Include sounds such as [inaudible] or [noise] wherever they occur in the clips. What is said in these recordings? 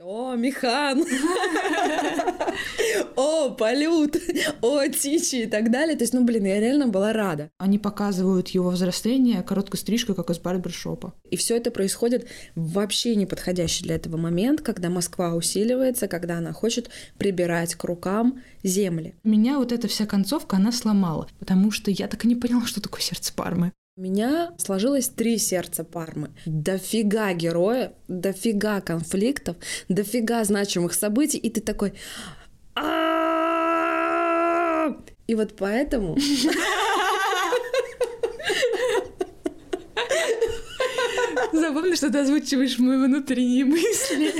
О, механ! О, полют! О, тичи и так далее. То есть, ну, блин, я реально была рада. Они показывают его взросление короткой стрижкой, как из барбершопа. И все это происходит вообще неподходящий для этого момент, когда Москва усиливается, когда она хочет прибирать к рукам земли. Меня вот эта вся концовка, она сломала, потому что я так и не поняла, что такое сердце Пармы. У меня сложилось три сердца Пармы. Дофига героев, дофига конфликтов, дофига значимых событий, и ты такой... И вот поэтому... Запомни, что ты озвучиваешь мои внутренние мысли.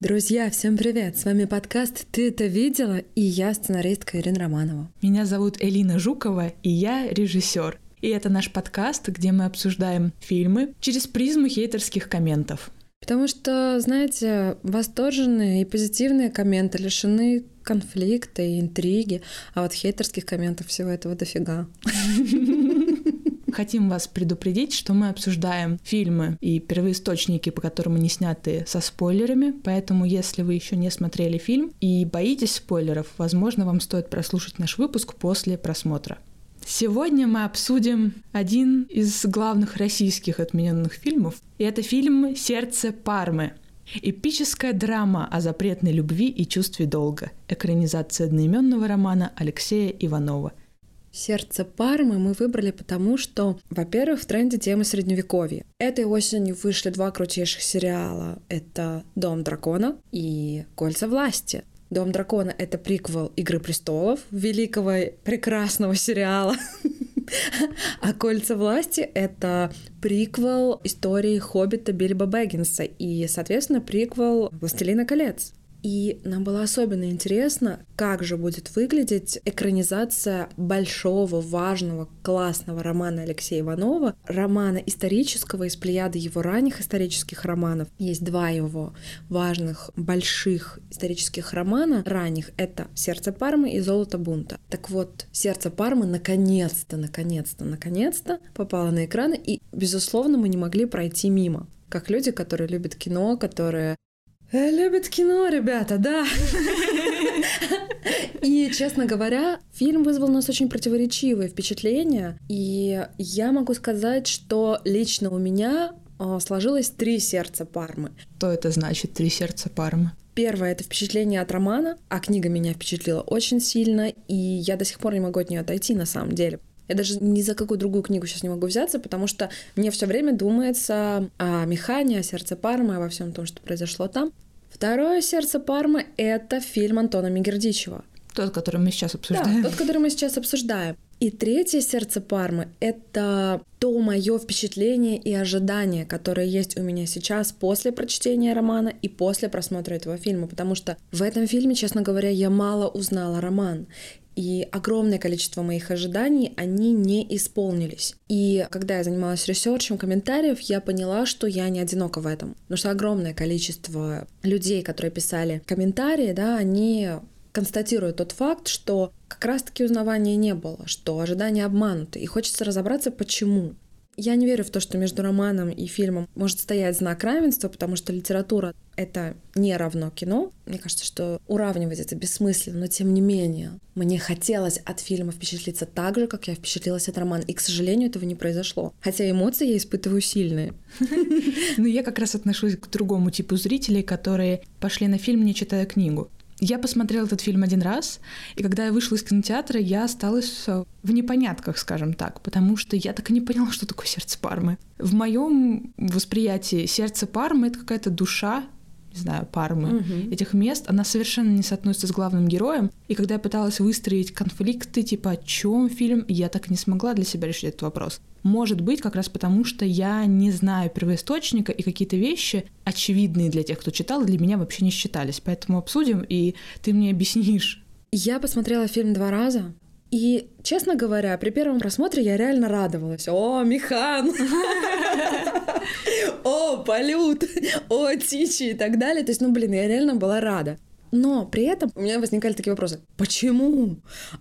Друзья, всем привет! С вами подкаст «Ты это видела?» и я сценаристка Ирина Романова. Меня зовут Элина Жукова, и я режиссер. И это наш подкаст, где мы обсуждаем фильмы через призму хейтерских комментов. Потому что, знаете, восторженные и позитивные комменты лишены конфликта и интриги, а вот хейтерских комментов всего этого дофига. [laughs] Хотим вас предупредить, что мы обсуждаем фильмы и первоисточники, по которым они сняты со спойлерами, поэтому если вы еще не смотрели фильм и боитесь спойлеров, возможно, вам стоит прослушать наш выпуск после просмотра. Сегодня мы обсудим один из главных российских отмененных фильмов, и это фильм «Сердце Пармы», Эпическая драма о запретной любви и чувстве долга. Экранизация одноименного романа Алексея Иванова – Сердце Пармы мы выбрали потому, что, во-первых, в тренде тема средневековья. Этой осенью вышли два крутейших сериала. Это «Дом дракона» и «Кольца власти». «Дом дракона» — это приквел «Игры престолов», великого прекрасного сериала. [laughs] А «Кольца власти» — это приквел истории Хоббита Бильбо Бэггинса и, соответственно, приквел «Властелина колец». И нам было особенно интересно, как же будет выглядеть экранизация большого, важного, классного романа Алексея Иванова, романа исторического из плеяды его ранних исторических романов. Есть два его важных, больших исторических романа ранних. Это «Сердце Пармы» и «Золото бунта». Так вот, «Сердце Пармы» наконец-то, наконец-то, наконец-то попало на экраны, и, безусловно, мы не могли пройти мимо как люди, которые любят кино, которые любит кино, ребята, да. И, честно говоря, фильм вызвал у нас очень противоречивые впечатления. И я могу сказать, что лично у меня а, сложилось три сердца Пармы. Что это значит «три сердца Пармы»? Первое — это впечатление от романа, а книга меня впечатлила очень сильно, и я до сих пор не могу от нее отойти на самом деле. Я даже ни за какую другую книгу сейчас не могу взяться, потому что мне все время думается о механе, о сердце Пармы, обо всем том, что произошло там. Второе сердце Пармы — это фильм Антона Мигердичева. Тот, который мы сейчас обсуждаем. Да, тот, который мы сейчас обсуждаем. И третье сердце Пармы — это то мое впечатление и ожидание, которое есть у меня сейчас после прочтения романа и после просмотра этого фильма, потому что в этом фильме, честно говоря, я мало узнала роман и огромное количество моих ожиданий, они не исполнились. И когда я занималась ресерчем комментариев, я поняла, что я не одинока в этом. Потому что огромное количество людей, которые писали комментарии, да, они констатируют тот факт, что как раз-таки узнавания не было, что ожидания обмануты, и хочется разобраться, почему. Я не верю в то, что между романом и фильмом может стоять знак равенства, потому что литература — это не равно кино. Мне кажется, что уравнивать это бессмысленно, но тем не менее, мне хотелось от фильма впечатлиться так же, как я впечатлилась от романа, и, к сожалению, этого не произошло. Хотя эмоции я испытываю сильные. [laughs] Ну, я как раз отношусь к другому типу зрителей, которые пошли на фильм, не читая книгу. Я посмотрела этот фильм один раз, и когда я вышла из кинотеатра, я осталась в непонятках, скажем так, потому что я так и не поняла, что такое сердце Пармы. В моем восприятии сердце Пармы — это какая-то душа не знаю, Пармы, угу. этих мест, она совершенно не соотносится с главным героем. И когда я пыталась выстроить конфликты, типа, о чем фильм, я так и не смогла для себя решить этот вопрос. Может быть, как раз потому, что я не знаю первоисточника, и какие-то вещи, очевидные для тех, кто читал, для меня вообще не считались. Поэтому обсудим, и ты мне объяснишь. Я посмотрела фильм два раза. И, честно говоря, при первом просмотре я реально радовалась. О, Михан! [laughs] О, полют! О, тичи и так далее. То есть, ну, блин, я реально была рада. Но при этом у меня возникали такие вопросы. Почему?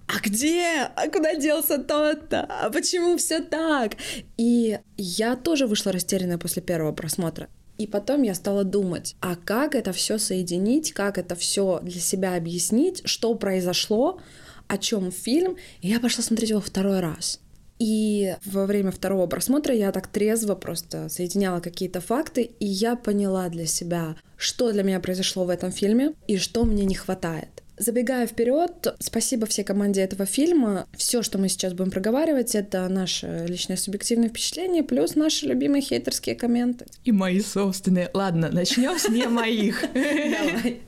А где? А куда делся тот-то? А почему все так? И я тоже вышла растерянная после первого просмотра. И потом я стала думать, а как это все соединить, как это все для себя объяснить, что произошло, о чем фильм. И я пошла смотреть его второй раз. И во время второго просмотра я так трезво просто соединяла какие-то факты, и я поняла для себя, что для меня произошло в этом фильме и что мне не хватает. Забегая вперед, спасибо всей команде этого фильма. Все, что мы сейчас будем проговаривать, это наше личное субъективное впечатление, плюс наши любимые хейтерские комменты. И мои собственные. Ладно, начнем с не моих. [laughs] Давай.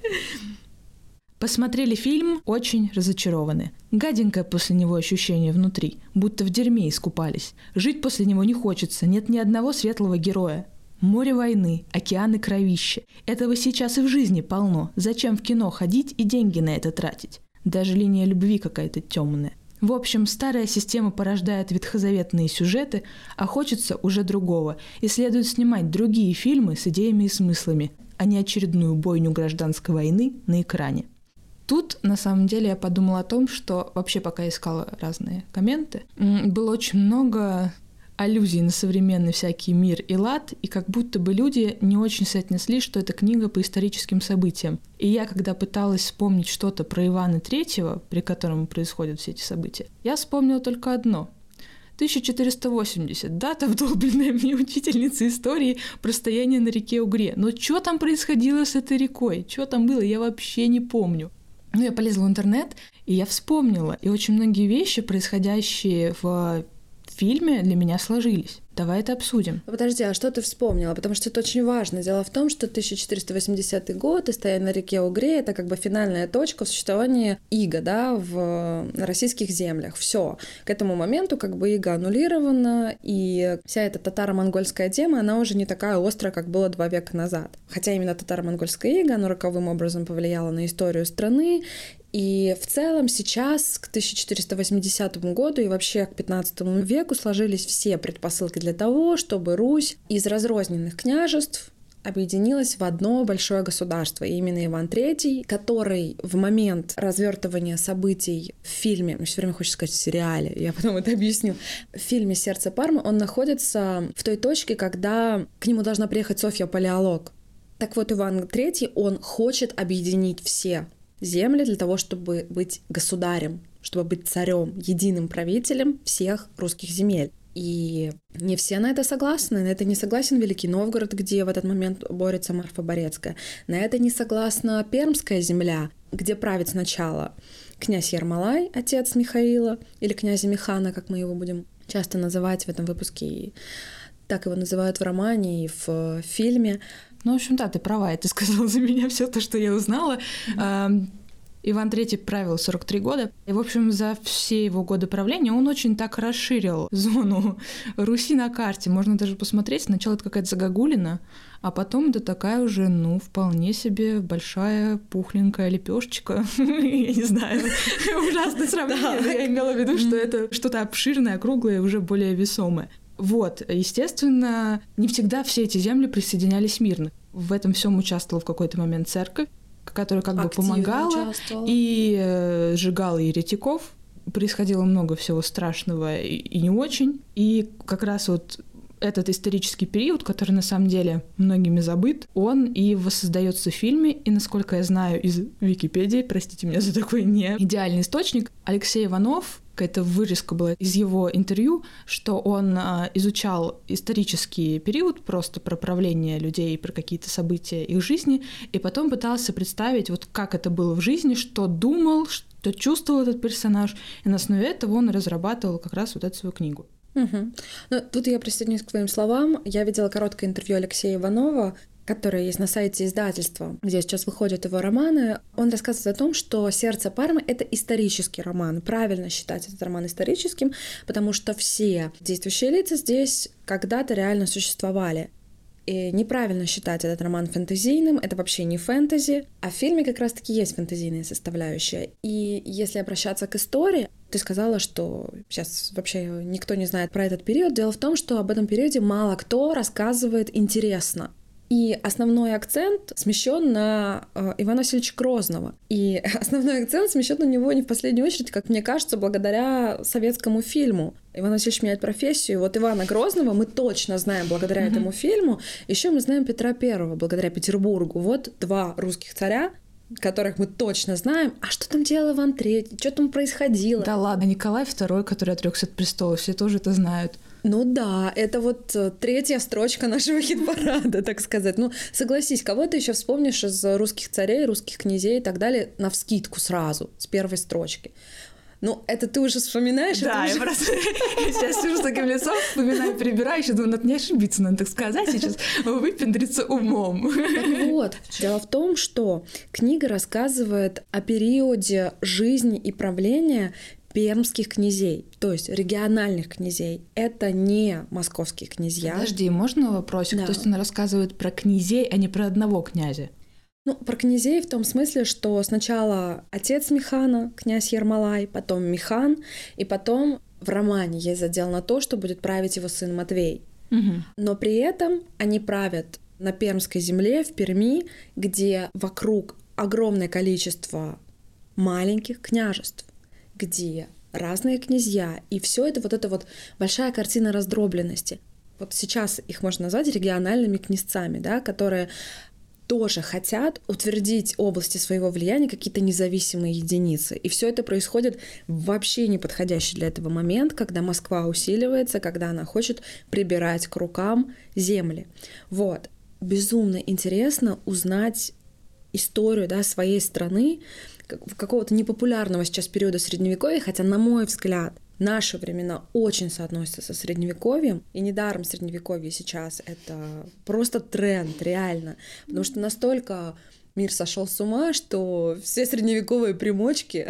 Посмотрели фильм, очень разочарованы. Гаденькое после него ощущение внутри, будто в дерьме искупались. Жить после него не хочется, нет ни одного светлого героя. Море войны, океаны кровища. Этого сейчас и в жизни полно. Зачем в кино ходить и деньги на это тратить? Даже линия любви какая-то темная. В общем, старая система порождает ветхозаветные сюжеты, а хочется уже другого, и следует снимать другие фильмы с идеями и смыслами, а не очередную бойню гражданской войны на экране. Тут, на самом деле, я подумала о том, что вообще, пока искала разные комменты, было очень много аллюзий на современный всякий мир и лад, и как будто бы люди не очень соотнесли, что это книга по историческим событиям. И я, когда пыталась вспомнить что-то про Ивана Третьего, при котором происходят все эти события, я вспомнила только одно 1480. Дата, [laughs] вдолбленная мне учительница истории про стояние на реке Угре. Но что там происходило с этой рекой? Что там было, я вообще не помню. Ну, я полезла в интернет, и я вспомнила. И очень многие вещи, происходящие в фильме, для меня сложились. Давай это обсудим. Подожди, а что ты вспомнила? Потому что это очень важно. Дело в том, что 1480 год и стоя на реке Угре — это как бы финальная точка в существовании Ига, да, в российских землях. Все. К этому моменту как бы Ига аннулирована, и вся эта татаро-монгольская тема, она уже не такая острая, как было два века назад. Хотя именно татаро-монгольская Ига, она роковым образом повлияла на историю страны, и в целом сейчас, к 1480 году и вообще к 15 веку сложились все предпосылки для того, чтобы Русь из разрозненных княжеств объединилась в одно большое государство. И именно Иван III, который в момент развертывания событий в фильме, мне все время хочется сказать в сериале, я потом это объясню, в фильме «Сердце Пармы» он находится в той точке, когда к нему должна приехать Софья Палеолог. Так вот, Иван III, он хочет объединить все земли для того, чтобы быть государем, чтобы быть царем, единым правителем всех русских земель. И не все на это согласны. На это не согласен Великий Новгород, где в этот момент борется Марфа Борецкая. На это не согласна Пермская земля, где правит сначала князь Ермолай, отец Михаила, или князя Михана, как мы его будем часто называть в этом выпуске. И так его называют в романе и в фильме. Ну, в общем, да, ты права, ты сказала за меня все то, что я узнала. Mm-hmm. Иван III правил 43 года. И, в общем, за все его годы правления он очень так расширил [laughs] зону Руси на карте. Можно даже посмотреть. Сначала это какая-то загогулина, а потом это такая уже, ну, вполне себе большая пухленькая лепешечка. [laughs] Я не знаю, [laughs] ужасное сравнение. Я имела в виду, что это что-то обширное, круглое, уже более весомое. Вот, естественно, не всегда все эти земли присоединялись мирно. В этом всем участвовала в какой-то момент церковь, которая как бы помогала и э, сжигала еретиков. Происходило много всего страшного и, и не очень. И как раз вот этот исторический период, который на самом деле многими забыт, он и воссоздается в фильме, и, насколько я знаю из Википедии, простите меня за такой не идеальный источник, Алексей Иванов какая-то вырезка была из его интервью, что он а, изучал исторический период просто про правление людей, про какие-то события их жизни, и потом пытался представить, вот как это было в жизни, что думал, что чувствовал этот персонаж, и на основе этого он разрабатывал как раз вот эту свою книгу. Угу. Ну, тут я присоединюсь к твоим словам. Я видела короткое интервью Алексея Иванова, которое есть на сайте издательства, где сейчас выходят его романы, он рассказывает о том, что «Сердце Пармы» — это исторический роман. Правильно считать этот роман историческим, потому что все действующие лица здесь когда-то реально существовали. И неправильно считать этот роман фэнтезийным, это вообще не фэнтези, а в фильме как раз-таки есть фэнтезийная составляющая. И если обращаться к истории, Ты сказала, что сейчас вообще никто не знает про этот период. Дело в том, что об этом периоде мало кто рассказывает интересно. И основной акцент смещен на э, Ивана Васильевича Грозного. И [laughs] основной акцент смещен на него не в последнюю очередь, как мне кажется, благодаря советскому фильму. Иван Васильевич меняет профессию. Вот Ивана Грозного мы точно знаем благодаря mm-hmm. этому фильму. Еще мы знаем Петра Первого благодаря Петербургу. Вот два русских царя, которых мы точно знаем. А что там делал Иван Третий? Что там происходило? Да ладно, Николай Второй, который отрекся от престола, все тоже это знают. Ну да, это вот э, третья строчка нашего [laughs] хит-парада, так сказать. Ну, согласись, кого ты еще вспомнишь из русских царей, русских князей и так далее на вскидку сразу, с первой строчки? Ну, это ты уже вспоминаешь? Да, я уже... просто [laughs] сейчас сижу с таким лицом, вспоминаю, перебираю, еще думаю, надо не ошибиться, надо так сказать, сейчас выпендриться умом. Так вот, дело в том, что книга рассказывает о периоде жизни и правления пермских князей, то есть региональных князей. Это не московские князья. Подожди, можно вопросик? Да. То есть она рассказывает про князей, а не про одного князя? Ну, про князей в том смысле, что сначала отец Михана, князь Ермолай, потом Михан, и потом в романе есть задел на то, что будет править его сын Матвей. Угу. Но при этом они правят на Пермской земле, в Перми, где вокруг огромное количество маленьких княжеств где разные князья, и все это вот эта вот большая картина раздробленности. Вот сейчас их можно назвать региональными князцами, да, которые тоже хотят утвердить области своего влияния какие-то независимые единицы. И все это происходит вообще неподходящий для этого момент, когда Москва усиливается, когда она хочет прибирать к рукам земли. Вот. Безумно интересно узнать историю да, своей страны, какого-то непопулярного сейчас периода средневековья, хотя, на мой взгляд, наши времена очень соотносятся со средневековьем, и недаром средневековье сейчас это просто тренд, реально, потому что настолько мир сошел с ума, что все средневековые примочки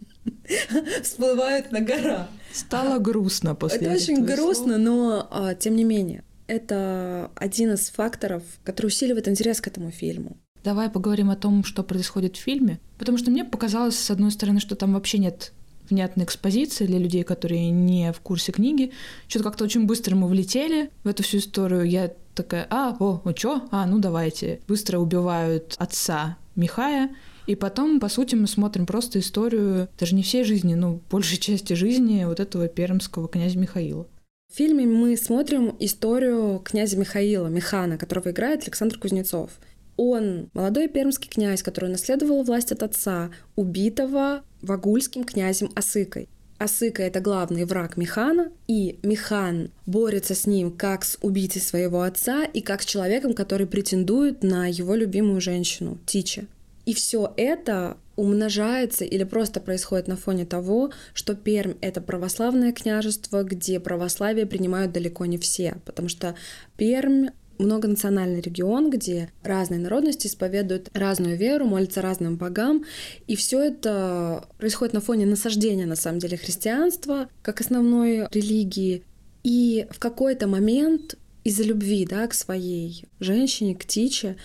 [laughs] всплывают на гора. Стало грустно после Это очень грустно, но а, тем не менее, это один из факторов, который усиливает интерес к этому фильму. Давай поговорим о том, что происходит в фильме. Потому что мне показалось, с одной стороны, что там вообще нет внятной экспозиции для людей, которые не в курсе книги. Что-то как-то очень быстро мы влетели в эту всю историю. Я такая, а, о, ну чё? А, ну давайте. Быстро убивают отца Михая, и потом, по сути, мы смотрим просто историю, даже не всей жизни, но большей части жизни вот этого пермского князя Михаила. В фильме мы смотрим историю князя Михаила, Михана, которого играет Александр Кузнецов. Он молодой пермский князь, который наследовал власть от отца, убитого вагульским князем Асыкой. Асыка — это главный враг Михана, и Михан борется с ним как с убийцей своего отца и как с человеком, который претендует на его любимую женщину, Тича. И все это умножается или просто происходит на фоне того, что Пермь — это православное княжество, где православие принимают далеко не все, потому что Пермь многонациональный регион, где разные народности исповедуют разную веру, молятся разным богам, и все это происходит на фоне насаждения, на самом деле, христианства как основной религии. И в какой-то момент из-за любви да, к своей женщине, к Тиче,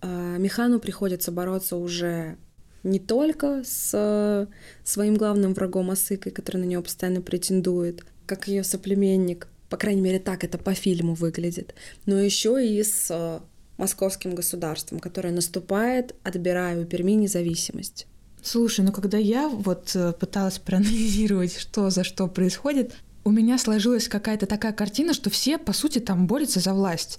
а, Михану приходится бороться уже не только с своим главным врагом Асыкой, который на нее постоянно претендует, как ее соплеменник, по крайней мере, так это по фильму выглядит, но еще и с э, московским государством, которое наступает, отбирая у Перми независимость. Слушай, ну когда я вот э, пыталась проанализировать, что за что происходит, у меня сложилась какая-то такая картина, что все, по сути, там борются за власть.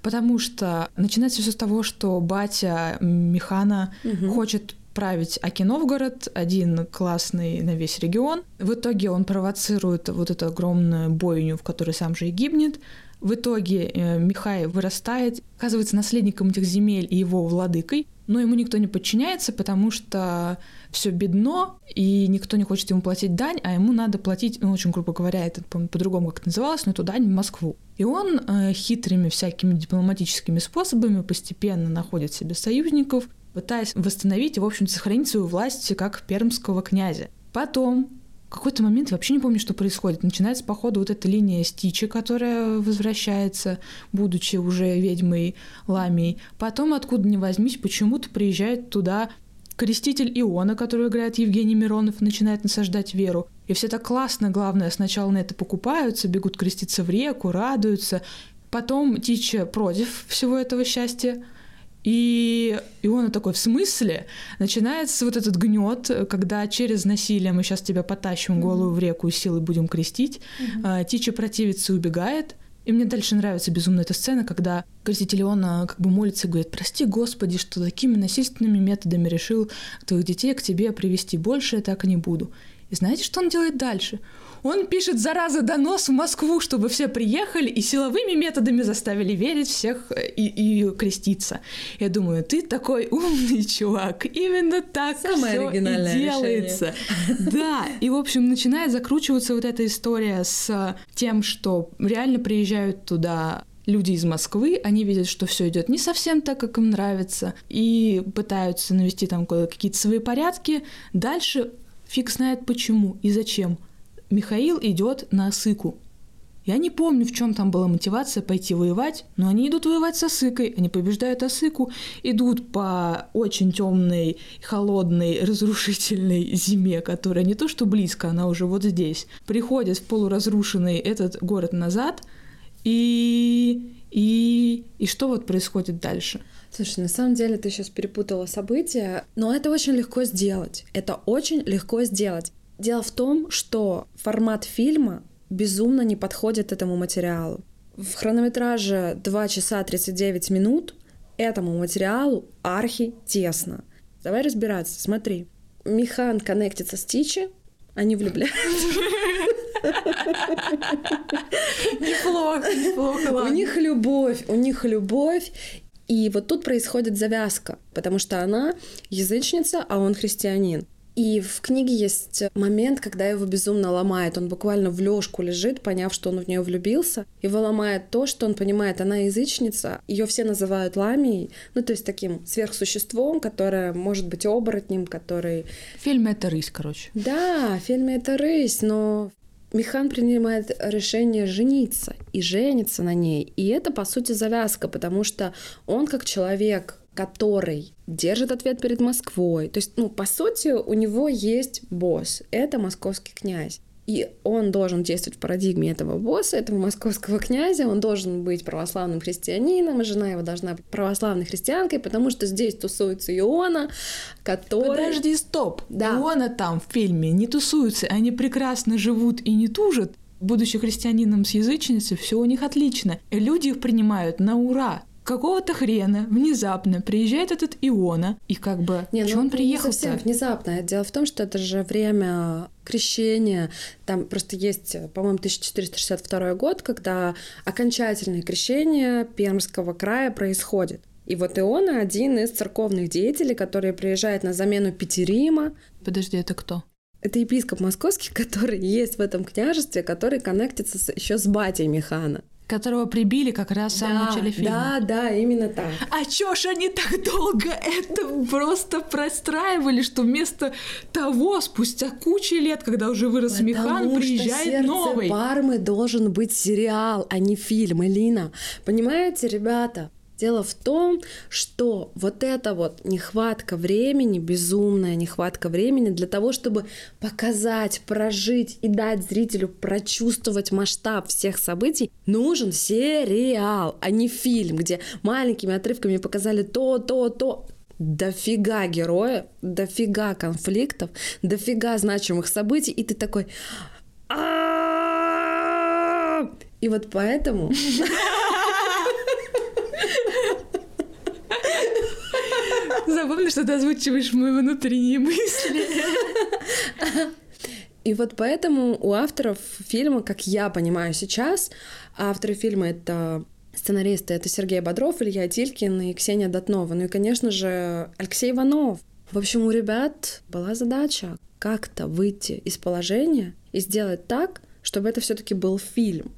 Потому что начинается все с того, что батя Михана угу. хочет править Аки Новгород, один классный на весь регион. В итоге он провоцирует вот эту огромную бойню, в которой сам же и гибнет. В итоге э, Михай вырастает, оказывается наследником этих земель и его владыкой, но ему никто не подчиняется, потому что все бедно, и никто не хочет ему платить дань, а ему надо платить, ну, очень грубо говоря, это по-другому как это называлось, но эту дань в Москву. И он э, хитрыми всякими дипломатическими способами постепенно находит себе союзников, пытаясь восстановить и, в общем сохранить свою власть как пермского князя. Потом какой-то момент, вообще не помню, что происходит, начинается, походу, вот эта линия Стичи, которая возвращается, будучи уже ведьмой Ламией. Потом, откуда ни возьмись, почему-то приезжает туда креститель Иона, который играет Евгений Миронов, начинает насаждать веру. И все так классно, главное, сначала на это покупаются, бегут креститься в реку, радуются. Потом Тича против всего этого счастья, и Иона такой, в смысле? Начинается вот этот гнет, когда через насилие мы сейчас тебя потащим голову в реку и силой будем крестить. Mm-hmm. Тича противится и убегает. И мне дальше нравится безумно эта сцена, когда креститель Иона как бы молится и говорит, прости, Господи, что такими насильственными методами решил твоих детей к тебе привести. Больше я так и не буду. И знаете, что он делает дальше? Он пишет, зараза, донос в Москву, чтобы все приехали и силовыми методами заставили верить всех э, и, и креститься. Я думаю, ты такой умный чувак. Именно так все и делается. Решение. Да, и, в общем, начинает закручиваться вот эта история с тем, что реально приезжают туда люди из Москвы, они видят, что все идет не совсем так, как им нравится, и пытаются навести там какие-то свои порядки. Дальше фиг знает почему и зачем. Михаил идет на Осыку. Я не помню, в чем там была мотивация пойти воевать, но они идут воевать с Осыкой, они побеждают Осыку, идут по очень темной, холодной, разрушительной зиме, которая не то что близко, она уже вот здесь. Приходят в полуразрушенный этот город назад, и и, и что вот происходит дальше? Слушай, на самом деле ты сейчас перепутала события, но это очень легко сделать. Это очень легко сделать. Дело в том, что формат фильма безумно не подходит этому материалу. В хронометраже 2 часа 39 минут этому материалу архи тесно. Давай разбираться. Смотри. Михан коннектится с Тичи, они влюбляются. Неплохо, неплохо. У них любовь, у них любовь, и вот тут происходит завязка, потому что она язычница, а он христианин. И в книге есть момент, когда его безумно ломает. Он буквально в лёжку лежит, поняв, что он в нее влюбился. Его ломает то, что он понимает, она язычница. Ее все называют ламией, ну то есть таким сверхсуществом, которое может быть оборотнем, который... В фильме это рысь, короче. Да, в фильме это рысь, но Михан принимает решение жениться и женится на ней. И это, по сути, завязка, потому что он как человек, который держит ответ перед Москвой. То есть, ну, по сути, у него есть босс. Это московский князь. И он должен действовать в парадигме этого босса, этого московского князя, он должен быть православным христианином, и жена его должна быть православной христианкой, потому что здесь тусуется Иона, который... Подожди, стоп! Да. Иона там в фильме не тусуется, они прекрасно живут и не тужат, будучи христианином с язычницей, все у них отлично. И люди их принимают на ура какого-то хрена внезапно приезжает этот Иона, и как бы, не, ну, он приехал? Не совсем внезапно. Дело в том, что это же время крещения. Там просто есть, по-моему, 1462 год, когда окончательное крещение Пермского края происходит. И вот Иона один из церковных деятелей, который приезжает на замену Петерима. Подожди, это кто? Это епископ московский, [laughs] который есть в этом княжестве, который коннектится еще с батей Михана которого прибили как раз в самом начале фильма. Да, да, именно так. А чё ж они так долго это просто простраивали, что вместо того, спустя кучу лет, когда уже вырос Потому Михан, приезжает сердце новый. Пармы должен быть сериал, а не фильм, Элина. Понимаете, ребята? Дело в том, что вот эта вот нехватка времени, безумная нехватка времени для того, чтобы показать, прожить и дать зрителю прочувствовать масштаб всех событий, нужен сериал, а не фильм, где маленькими отрывками показали то, то, то. Дофига героев, дофига конфликтов, дофига значимых событий, и ты такой... И вот поэтому [laughs] Запомни, что ты озвучиваешь мои внутренние мысли. И вот поэтому у авторов фильма, как я понимаю сейчас, авторы фильма — это сценаристы, это Сергей Бодров, Илья Тилькин и Ксения Дотнова. Ну и, конечно же, Алексей Иванов. В общем, у ребят была задача как-то выйти из положения и сделать так, чтобы это все таки был фильм.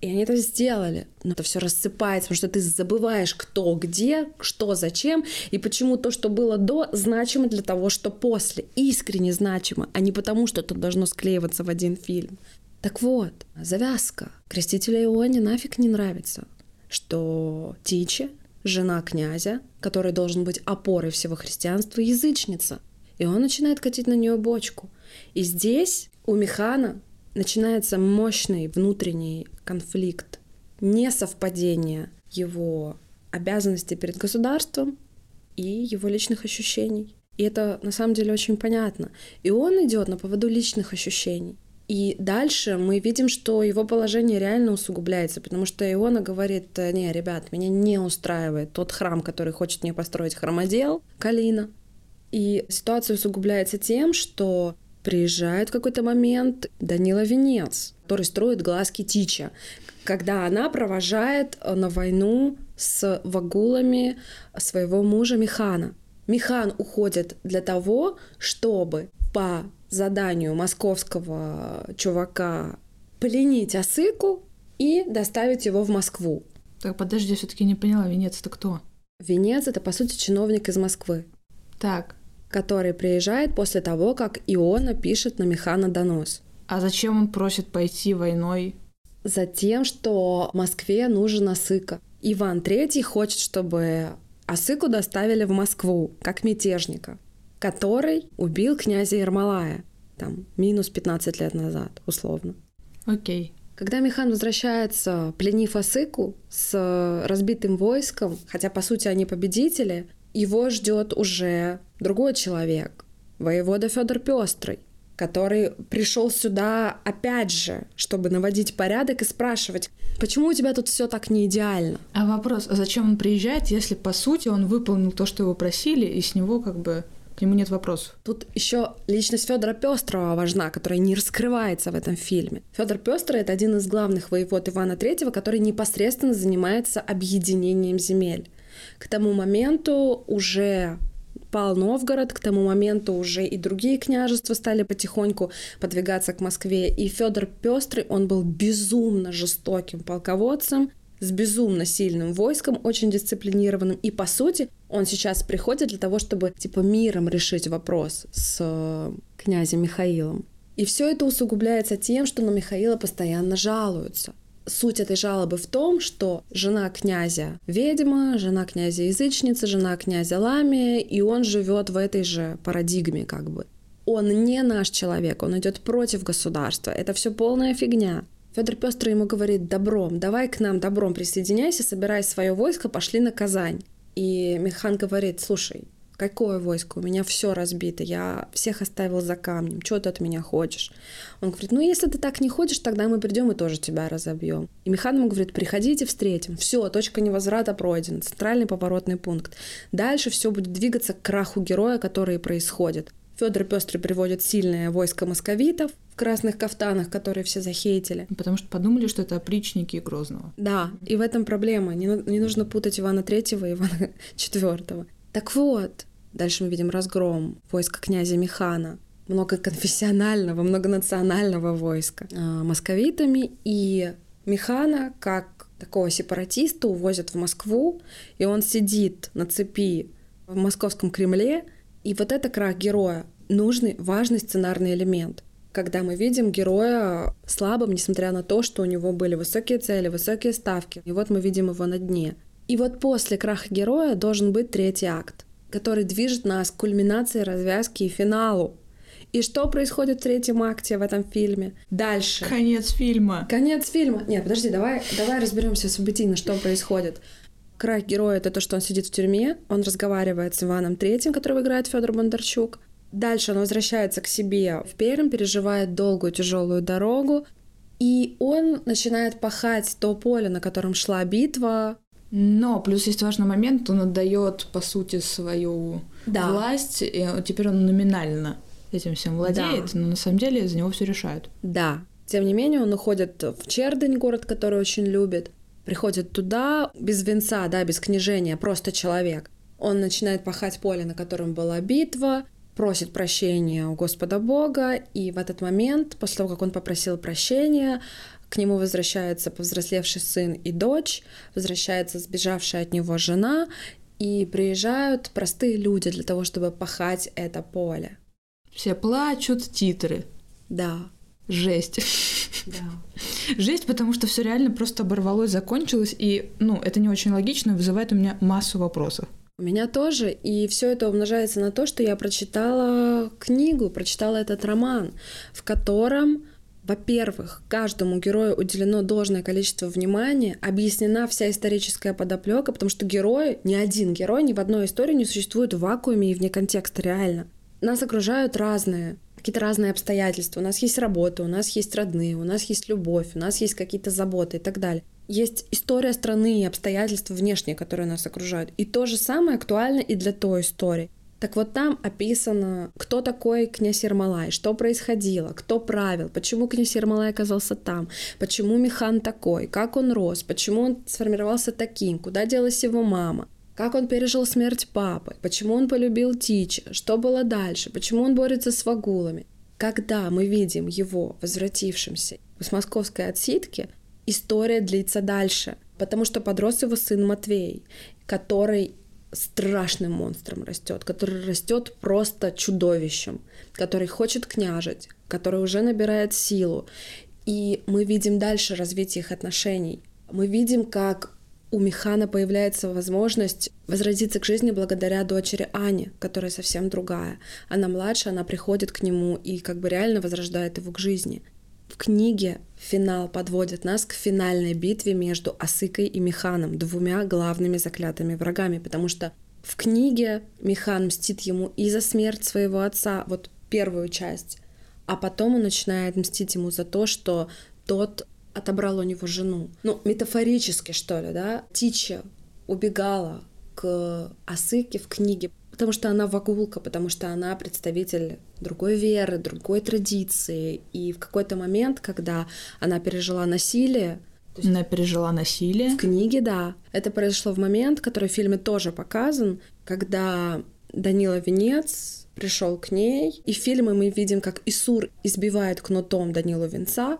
И они это сделали. Но это все рассыпается, потому что ты забываешь, кто где, что зачем, и почему то, что было до, значимо для того, что после. Искренне значимо, а не потому, что это должно склеиваться в один фильм. Так вот, завязка. Крестителя Ионе нафиг не нравится, что Тичи жена князя, который должен быть опорой всего христианства, язычница. И он начинает катить на нее бочку. И здесь у Михана начинается мощный внутренний конфликт, несовпадение его обязанностей перед государством и его личных ощущений. И это на самом деле очень понятно. И он идет на поводу личных ощущений. И дальше мы видим, что его положение реально усугубляется, потому что Иона говорит, не, ребят, меня не устраивает тот храм, который хочет мне построить храмодел, Калина. И ситуация усугубляется тем, что приезжает в какой-то момент Данила Венец, который строит глазки Тича, когда она провожает на войну с вагулами своего мужа Михана. Михан уходит для того, чтобы по заданию московского чувака пленить Осыку и доставить его в Москву. Так, подожди, я все-таки не поняла, Венец это кто? Венец это, по сути, чиновник из Москвы. Так. Который приезжает после того, как Иона пишет на Механа донос. А зачем он просит пойти войной? Затем, что Москве нужен Осыка. Иван III хочет, чтобы Осыку доставили в Москву, как мятежника который убил князя Ермолая, там, минус 15 лет назад, условно. Окей. Когда Михан возвращается, пленив Асыку с разбитым войском, хотя по сути они победители, его ждет уже другой человек, воевода Федор Пестрый, который пришел сюда опять же, чтобы наводить порядок и спрашивать, почему у тебя тут все так не идеально. А вопрос, а зачем он приезжает, если по сути он выполнил то, что его просили, и с него как бы к нему нет вопросов. Тут еще личность Федора Пестрова важна, которая не раскрывается в этом фильме. Федор Пестрый это один из главных воевод Ивана Третьего, который непосредственно занимается объединением земель. К тому моменту уже пал Новгород, к тому моменту уже и другие княжества стали потихоньку подвигаться к Москве. И Федор Пестрый, он был безумно жестоким полководцем, с безумно сильным войском, очень дисциплинированным. И, по сути, он сейчас приходит для того, чтобы, типа, миром решить вопрос с э, князем Михаилом. И все это усугубляется тем, что на Михаила постоянно жалуются. Суть этой жалобы в том, что жена князя ведьма, жена князя язычница, жена князя ламия, и он живет в этой же парадигме как бы. Он не наш человек, он идет против государства. Это все полная фигня. Федор Пестрый ему говорит добром, давай к нам добром присоединяйся, собирай свое войско, пошли на Казань. И Михан говорит, слушай, какое войско? У меня все разбито, я всех оставил за камнем, что ты от меня хочешь? Он говорит, ну если ты так не хочешь, тогда мы придем и тоже тебя разобьем. И Михан ему говорит, приходите, встретим. Все, точка невозврата пройдена, центральный поворотный пункт. Дальше все будет двигаться к краху героя, который происходит. Федор Пестрый приводит сильное войско московитов в красных кафтанах, которые все захейтили. Потому что подумали, что это опричники Грозного. Да, и в этом проблема. Не, не нужно путать Ивана Третьего и Ивана [laughs] Четвертого. Так вот, дальше мы видим разгром войска князя Михана, многоконфессионального, многонационального войска э, московитами, и Михана, как такого сепаратиста, увозят в Москву, и он сидит на цепи в московском Кремле, и вот это крах героя, нужный, важный сценарный элемент когда мы видим героя слабым, несмотря на то, что у него были высокие цели, высокие ставки. И вот мы видим его на дне. И вот после краха героя должен быть третий акт, который движет нас к кульминации, развязке и финалу. И что происходит в третьем акте в этом фильме? Дальше. Конец фильма. Конец фильма. Нет, подожди, давай, давай разберемся событийно, что происходит. Крах героя — это то, что он сидит в тюрьме, он разговаривает с Иваном Третьим, которого играет Федор Бондарчук. Дальше он возвращается к себе в Пермь, переживает долгую тяжелую дорогу, и он начинает пахать то поле, на котором шла битва. Но плюс есть важный момент, он отдает, по сути, свою да. власть, и теперь он номинально этим всем владеет, да. но на самом деле за него все решают. Да. Тем не менее, он уходит в Чердень, город, который очень любит, приходит туда без венца, да, без княжения, просто человек. Он начинает пахать поле, на котором была битва, просит прощения у Господа Бога, и в этот момент, после того, как он попросил прощения, к нему возвращается повзрослевший сын и дочь, возвращается сбежавшая от него жена, и приезжают простые люди для того, чтобы пахать это поле. Все плачут, титры. Да. Жесть. Да. [laughs] Жесть, потому что все реально просто оборвалось, закончилось, и, ну, это не очень логично, вызывает у меня массу вопросов. У меня тоже, и все это умножается на то, что я прочитала книгу, прочитала этот роман, в котором во-первых, каждому герою уделено должное количество внимания, объяснена вся историческая подоплека, потому что герои, ни один герой ни в одной истории не существует в вакууме и вне контекста реально. Нас окружают разные какие-то разные обстоятельства. У нас есть работа, у нас есть родные, у нас есть любовь, у нас есть какие-то заботы и так далее. Есть история страны и обстоятельства внешние, которые нас окружают. И то же самое актуально и для той истории. Так вот там описано, кто такой князь Ермолай, что происходило, кто правил, почему князь Ермолай оказался там, почему Михан такой, как он рос, почему он сформировался таким, куда делась его мама, как он пережил смерть папы, почему он полюбил Тичи, что было дальше, почему он борется с вагулами. Когда мы видим его возвратившимся с московской отсидки, история длится дальше, потому что подрос его сын Матвей, который страшным монстром растет, который растет просто чудовищем, который хочет княжить, который уже набирает силу. И мы видим дальше развитие их отношений. Мы видим, как у Михана появляется возможность возродиться к жизни благодаря дочери Ане, которая совсем другая. Она младше, она приходит к нему и как бы реально возрождает его к жизни. В книге финал подводит нас к финальной битве между Асыкой и Миханом, двумя главными заклятыми врагами, потому что в книге Михан мстит ему и за смерть своего отца, вот первую часть, а потом он начинает мстить ему за то, что тот отобрал у него жену. Ну, метафорически, что ли, да? Тича убегала к Асыке в книге, потому что она вагулка, потому что она представитель другой веры, другой традиции. И в какой-то момент, когда она пережила насилие, есть она пережила насилие. В книге, да. Это произошло в момент, который в фильме тоже показан, когда Данила Венец пришел к ней, и в фильме мы видим, как Исур избивает кнутом Данилу Венца,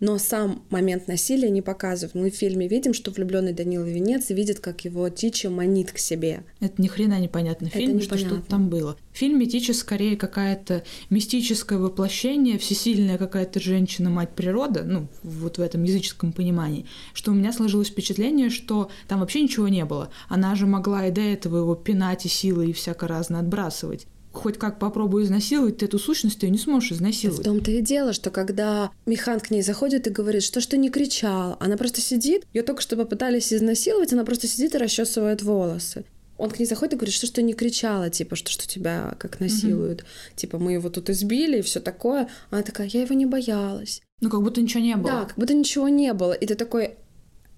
но сам момент насилия не показывают. Мы в фильме видим, что влюбленный Данила Венец видит, как его Тича манит к себе. Это ни хрена непонятно в фильме, что что-то там было. В фильме Тича скорее какая-то мистическое воплощение, всесильная какая-то женщина, мать природа, ну, вот в этом языческом понимании, что у меня сложилось впечатление, что там вообще ничего не было. Она же могла и до этого его пинать и силой и всяко разно отбрасывать хоть как попробую изнасиловать, ты эту сущность ты не сможешь изнасиловать. В том-то и дело, что когда Михан к ней заходит и говорит, что ж ты не кричал, она просто сидит, ее только что попытались изнасиловать, она просто сидит и расчесывает волосы. Он к ней заходит и говорит, что что не кричала, типа, что что тебя как насилуют. Mm-hmm. Типа, мы его тут избили и все такое. Она такая, я его не боялась. Ну, как будто ничего не было. Да, как будто ничего не было. И ты такой,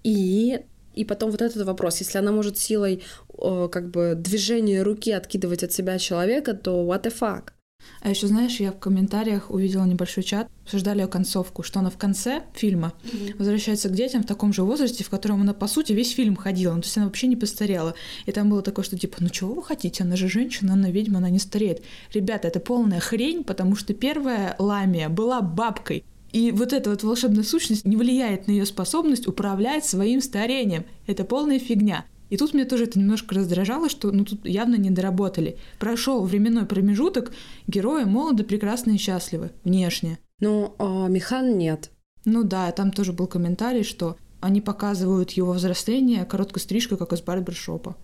и и потом вот этот вопрос, если она может силой как бы движения руки откидывать от себя человека, то what the fuck? А еще знаешь, я в комментариях увидела небольшой чат, обсуждали ее концовку, что она в конце фильма mm-hmm. возвращается к детям в таком же возрасте, в котором она, по сути, весь фильм ходила. Ну, то есть она вообще не постарела. И там было такое, что типа, ну чего вы хотите? Она же женщина, она ведьма, она не стареет. Ребята, это полная хрень, потому что первая Ламия была бабкой. И вот эта вот волшебная сущность не влияет на ее способность управлять своим старением. Это полная фигня. И тут мне тоже это немножко раздражало, что ну тут явно не доработали. Прошел временной промежуток, герои молоды, прекрасны и счастливы внешне. Ну, а Михан нет. Ну да, там тоже был комментарий, что они показывают его взросление короткой стрижкой, как из барбершопа.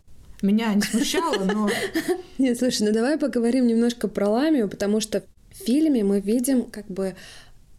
Меня не смущало, но... [laughs] Нет, слушай, ну давай поговорим немножко про Ламию, потому что в фильме мы видим как бы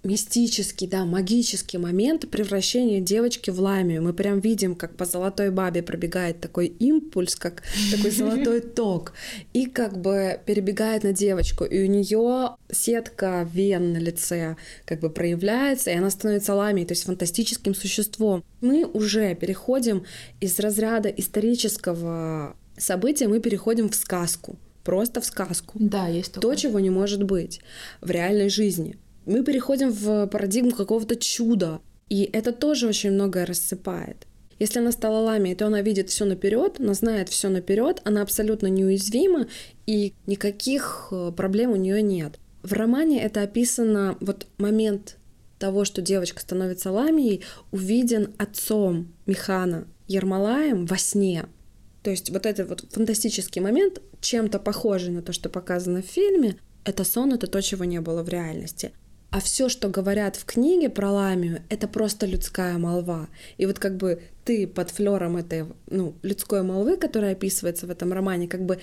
мистический, да, магический момент превращения девочки в ламию. Мы прям видим, как по золотой бабе пробегает такой импульс, как такой золотой [laughs] ток, и как бы перебегает на девочку, и у нее сетка вен на лице как бы проявляется, и она становится ламией, то есть фантастическим существом. Мы уже переходим из разряда исторического события, мы переходим в сказку просто в сказку. Да, есть такое. То, чего не может быть в реальной жизни мы переходим в парадигму какого-то чуда. И это тоже очень многое рассыпает. Если она стала ламией, то она видит все наперед, она знает все наперед, она абсолютно неуязвима, и никаких э, проблем у нее нет. В романе это описано, вот момент того, что девочка становится ламией, увиден отцом Михана Ермолаем во сне. То есть вот этот вот фантастический момент, чем-то похожий на то, что показано в фильме, это сон, это то, чего не было в реальности. А все, что говорят в книге про Ламию, это просто людская молва. И вот как бы ты под флером этой ну, людской молвы, которая описывается в этом романе, как бы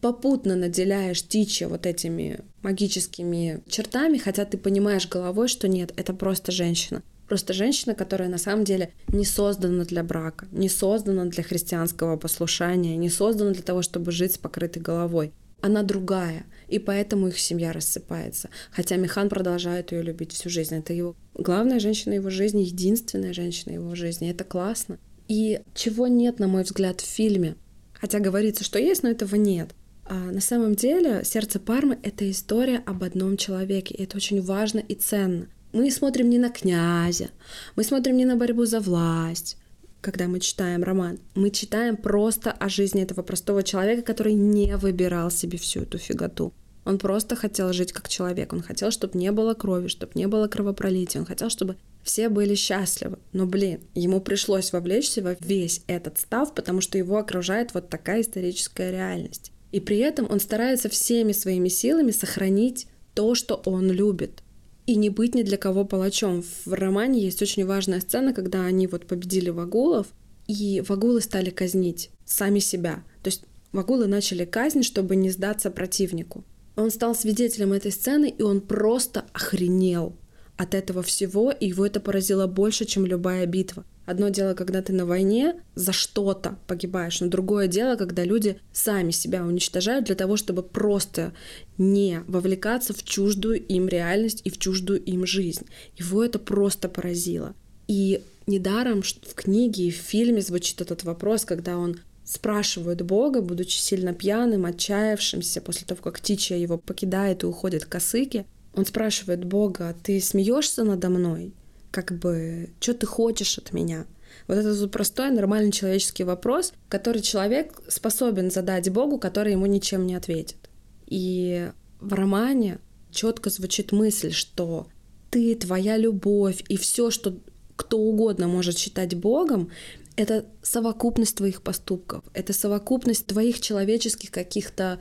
попутно наделяешь Тича вот этими магическими чертами, хотя ты понимаешь головой, что нет, это просто женщина. Просто женщина, которая на самом деле не создана для брака, не создана для христианского послушания, не создана для того, чтобы жить с покрытой головой. Она другая, и поэтому их семья рассыпается. Хотя Михан продолжает ее любить всю жизнь. Это его главная женщина его жизни, единственная женщина его жизни. Это классно. И чего нет, на мой взгляд, в фильме. Хотя говорится, что есть, но этого нет. А на самом деле «Сердце Пармы» — это история об одном человеке, и это очень важно и ценно. Мы смотрим не на князя, мы смотрим не на борьбу за власть, когда мы читаем роман. Мы читаем просто о жизни этого простого человека, который не выбирал себе всю эту фиготу. Он просто хотел жить как человек. Он хотел, чтобы не было крови, чтобы не было кровопролития. Он хотел, чтобы все были счастливы. Но, блин, ему пришлось вовлечься во весь этот став, потому что его окружает вот такая историческая реальность. И при этом он старается всеми своими силами сохранить то, что он любит. И не быть ни для кого палачом. В романе есть очень важная сцена, когда они вот победили вагулов, и вагулы стали казнить сами себя. То есть вагулы начали казнь, чтобы не сдаться противнику. Он стал свидетелем этой сцены, и он просто охренел от этого всего, и его это поразило больше, чем любая битва. Одно дело, когда ты на войне за что-то погибаешь, но другое дело, когда люди сами себя уничтожают для того, чтобы просто не вовлекаться в чуждую им реальность и в чуждую им жизнь. Его это просто поразило. И недаром в книге и в фильме звучит этот вопрос, когда он спрашивает Бога, будучи сильно пьяным, отчаявшимся после того, как Тича его покидает и уходит к Осыке, он спрашивает Бога, ты смеешься надо мной? как бы, что ты хочешь от меня? Вот это простой, нормальный человеческий вопрос, который человек способен задать Богу, который ему ничем не ответит. И в романе четко звучит мысль, что ты, твоя любовь и все, что кто угодно может считать Богом, это совокупность твоих поступков, это совокупность твоих человеческих каких-то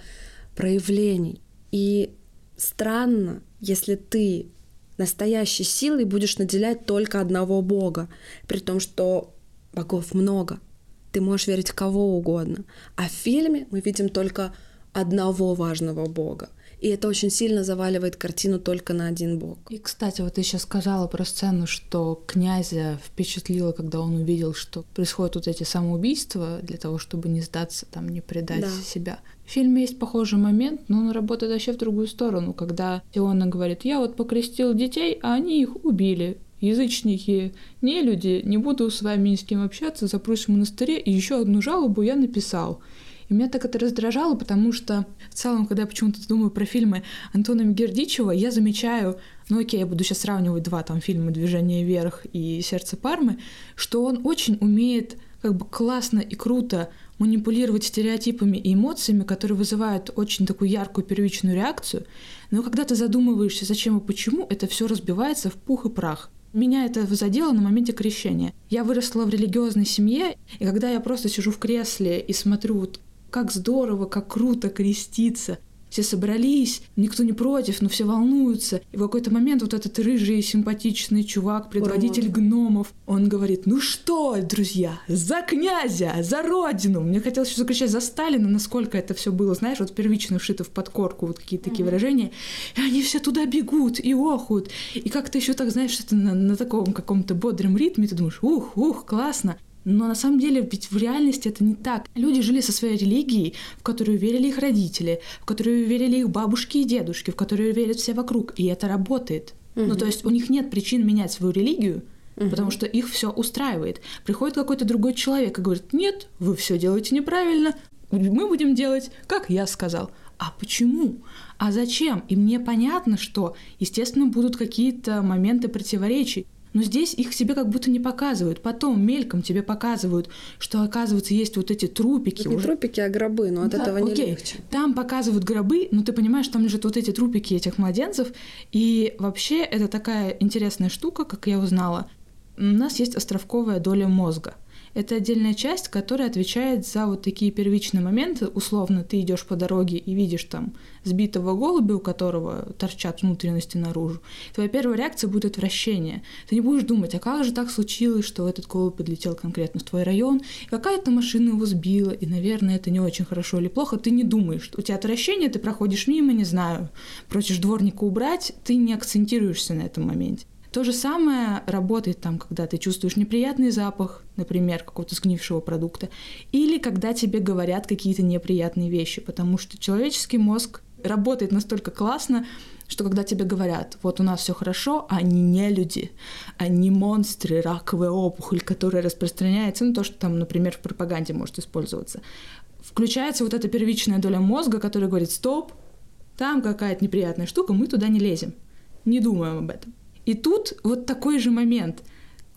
проявлений. И странно, если ты настоящей силой будешь наделять только одного Бога, при том, что богов много. Ты можешь верить в кого угодно. А в фильме мы видим только одного важного Бога. И это очень сильно заваливает картину только на один бог. И, кстати, вот ты сейчас сказала про сцену, что князя впечатлило, когда он увидел, что происходят вот эти самоубийства для того, чтобы не сдаться, там, не предать да. себя. В фильме есть похожий момент, но он работает вообще в другую сторону, когда Теона говорит, я вот покрестил детей, а они их убили. Язычники, не люди, не буду с вами ни с кем общаться, запрусь в монастыре, и еще одну жалобу я написал. И меня так это раздражало, потому что в целом, когда я почему-то думаю про фильмы Антона Мегердичева, я замечаю, ну окей, я буду сейчас сравнивать два там фильма «Движение вверх» и «Сердце Пармы», что он очень умеет как бы классно и круто манипулировать стереотипами и эмоциями, которые вызывают очень такую яркую первичную реакцию, но когда ты задумываешься, зачем и почему, это все разбивается в пух и прах. Меня это задело на моменте крещения. Я выросла в религиозной семье, и когда я просто сижу в кресле и смотрю, вот как здорово, как круто креститься, все собрались, никто не против, но все волнуются. И в какой-то момент вот этот рыжий симпатичный чувак, предводитель Урод. гномов, он говорит, ну что, друзья, за князя, за родину. Мне хотелось еще закричать за Сталина, насколько это все было, знаешь, вот первично вшито в подкорку, вот какие-то такие mm-hmm. выражения. И они все туда бегут и охут. И как-то еще так, знаешь, что-то на, на таком каком-то бодром ритме, ты думаешь, ух, ух, классно. Но на самом деле ведь в реальности это не так. Люди жили со своей религией, в которую верили их родители, в которую верили их бабушки и дедушки, в которую верят все вокруг, и это работает. Угу. Ну то есть у них нет причин менять свою религию, угу. потому что их все устраивает. Приходит какой-то другой человек и говорит: нет, вы все делаете неправильно, мы будем делать, как я сказал. А почему? А зачем? И мне понятно, что, естественно, будут какие-то моменты противоречий. Но здесь их себе как будто не показывают. Потом мельком тебе показывают, что, оказывается, есть вот эти трупики. Это не уже... трупики, а гробы, но от да, этого не окей. легче. Там показывают гробы, но ты понимаешь, там лежат вот эти трупики этих младенцев. И вообще это такая интересная штука, как я узнала. У нас есть островковая доля мозга. Это отдельная часть, которая отвечает за вот такие первичные моменты. Условно, ты идешь по дороге и видишь там сбитого голубя, у которого торчат внутренности наружу. Твоя первая реакция будет отвращение. Ты не будешь думать, а как же так случилось, что этот голубь подлетел конкретно в твой район, какая-то машина его сбила, и, наверное, это не очень хорошо или плохо. Ты не думаешь. У тебя отвращение, ты проходишь мимо, не знаю, просишь дворника убрать, ты не акцентируешься на этом моменте. То же самое работает там, когда ты чувствуешь неприятный запах, например, какого-то сгнившего продукта, или когда тебе говорят какие-то неприятные вещи, потому что человеческий мозг работает настолько классно, что когда тебе говорят, вот у нас все хорошо, а они не люди, они монстры, раковая опухоль, которая распространяется, ну то, что там, например, в пропаганде может использоваться, включается вот эта первичная доля мозга, которая говорит, стоп, там какая-то неприятная штука, мы туда не лезем, не думаем об этом. И тут вот такой же момент.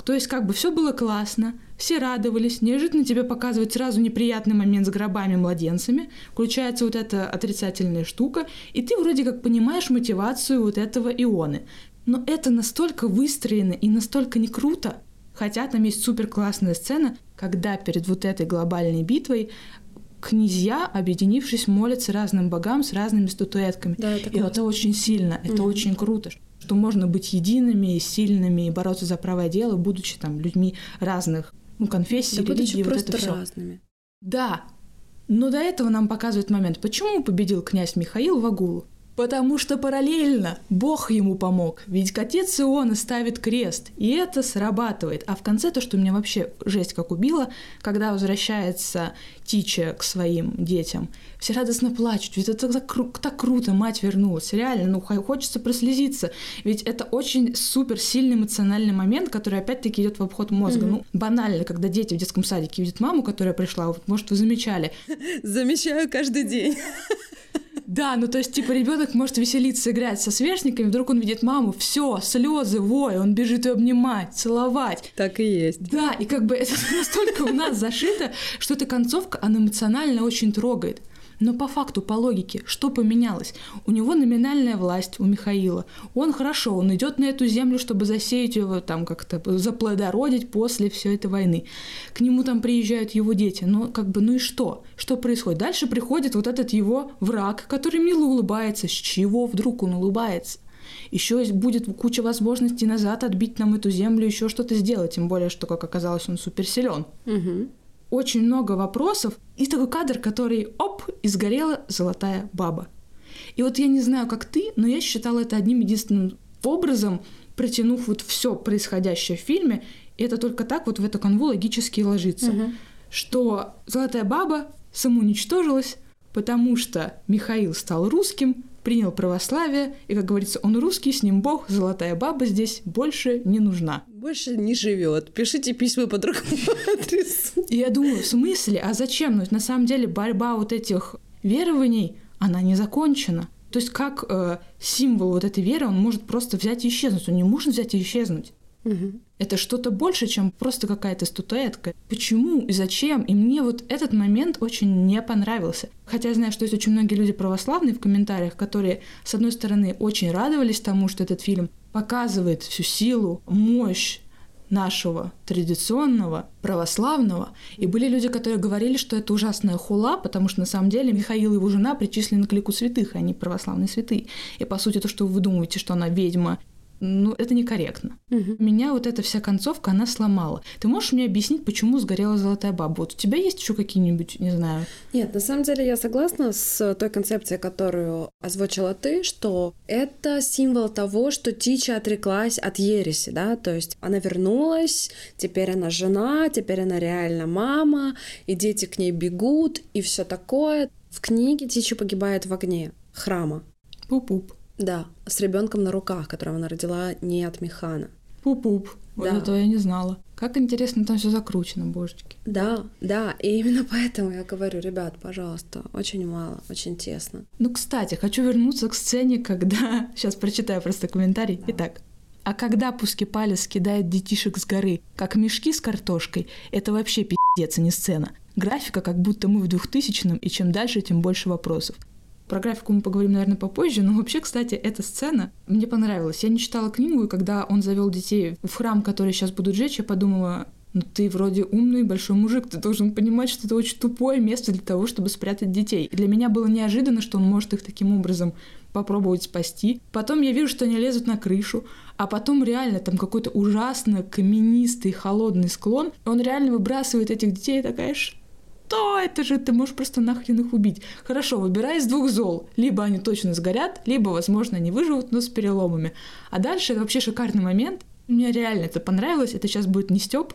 То есть как бы все было классно, все радовались, неожиданно тебе показывают сразу неприятный момент с гробами-младенцами, включается вот эта отрицательная штука, и ты вроде как понимаешь мотивацию вот этого ионы. Но это настолько выстроено и настолько не круто, хотя там есть супер классная сцена, когда перед вот этой глобальной битвой князья, объединившись, молятся разным богам с разными статуэтками. Да, это и это очень сильно, это Мгм. очень круто что можно быть едиными, сильными и бороться за правое дело, будучи там людьми разных ну, конфессий, Да будучи религий, вот просто это все. разными. Да, но до этого нам показывает момент, почему победил князь Михаил Вагулу. Потому что параллельно Бог ему помог. Ведь отец Иона ставит крест, и это срабатывает. А в конце то, что меня вообще жесть как убило, когда возвращается Тича к своим детям, все радостно плачут. Ведь это так, кру- так круто, мать вернулась. Реально, ну хо- хочется прослезиться. Ведь это очень супер сильный эмоциональный момент, который опять-таки идет в обход мозга. Мгм. Ну, банально, когда дети в детском садике видят маму, которая пришла, вот, может, вы замечали, [laughs] Замечаю каждый день. [laughs] Да, ну то есть, типа, ребенок может веселиться, играть со сверстниками, вдруг он видит маму, все, слезы, вой, он бежит ее обнимать, целовать. Так и есть. Да, и как бы это [laughs] настолько у нас зашито, что эта концовка, она эмоционально очень трогает. Но по факту, по логике, что поменялось? У него номинальная власть, у Михаила. Он хорошо, он идет на эту землю, чтобы засеять его, там как-то заплодородить после всей этой войны. К нему там приезжают его дети. Но как бы, ну и что? Что происходит? Дальше приходит вот этот его враг, который мило улыбается. С чего вдруг он улыбается? Еще будет куча возможностей назад отбить нам эту землю, еще что-то сделать. Тем более, что, как оказалось, он суперсилен Мгм. Очень много вопросов, и такой кадр, который, оп, и сгорела золотая баба. И вот я не знаю, как ты, но я считала это одним единственным образом, протянув вот все происходящее в фильме, и это только так вот в эту канву логически ложится, Мгм. что золотая баба самоуничтожилась, потому что Михаил стал русским, принял православие, и, как говорится, он русский, с ним Бог, золотая баба здесь больше не нужна. Больше не живет. Пишите письма по другому [laughs] адресу. И я думаю, в смысле? А зачем? Ну, на самом деле борьба вот этих верований, она не закончена. То есть как э, символ вот этой веры, он может просто взять и исчезнуть. Он не может взять и исчезнуть. Это что-то больше, чем просто какая-то статуэтка. Почему и зачем? И мне вот этот момент очень не понравился. Хотя я знаю, что есть очень многие люди православные в комментариях, которые, с одной стороны, очень радовались тому, что этот фильм показывает всю силу, мощь нашего традиционного православного. И были люди, которые говорили, что это ужасная хула, потому что на самом деле Михаил и его жена причислены к лику святых, и они православные святые. И по сути то, что вы думаете, что она ведьма, ну, это некорректно. Мгм. Меня вот эта вся концовка, она сломала. Ты можешь мне объяснить, почему сгорела золотая баба? Вот у тебя есть еще какие-нибудь, не знаю, Нет, на самом деле я согласна с той концепцией, которую озвучила ты, что это символ того, что Тича отреклась от ереси, да, то есть она вернулась, теперь она жена, теперь она реально мама, и дети к ней бегут, и все такое. В книге Тича погибает в огне храма, пуп-пуп, да, с ребенком на руках, которого она родила не от Механа. пуп-пуп. Вот Да. этого я не знала. Как интересно там все закручено, божечки. Да, да, и именно поэтому я говорю, ребят, пожалуйста, очень мало, очень тесно. Ну, кстати, хочу вернуться к сцене, когда... [laughs] Сейчас прочитаю просто комментарий. Итак. А когда Пускипалис кидает детишек с горы, как мешки с картошкой, это вообще пиздец, а не сцена. Графика, как будто мы в 2000-м, и чем дальше, тем больше вопросов. Про графику мы поговорим, наверное, попозже, но вообще, кстати, эта сцена мне понравилась. Я не читала книгу, и когда он завел детей в храм, который сейчас будут жечь, я подумала, ну ты вроде умный большой мужик, ты должен понимать, что это очень тупое место для того, чтобы спрятать детей. И для меня было неожиданно, что он может их таким образом попробовать спасти. Потом я вижу, что они лезут на крышу, а потом реально там какой-то ужасно каменистый, холодный склон. Он реально выбрасывает этих детей, такая, что это же, ты можешь просто нахрен их убить. Хорошо, выбирай из двух зол. Либо они точно сгорят, либо, возможно, они выживут, но с переломами. А дальше это вообще шикарный момент. Мне реально это понравилось. Это сейчас будет не Степ,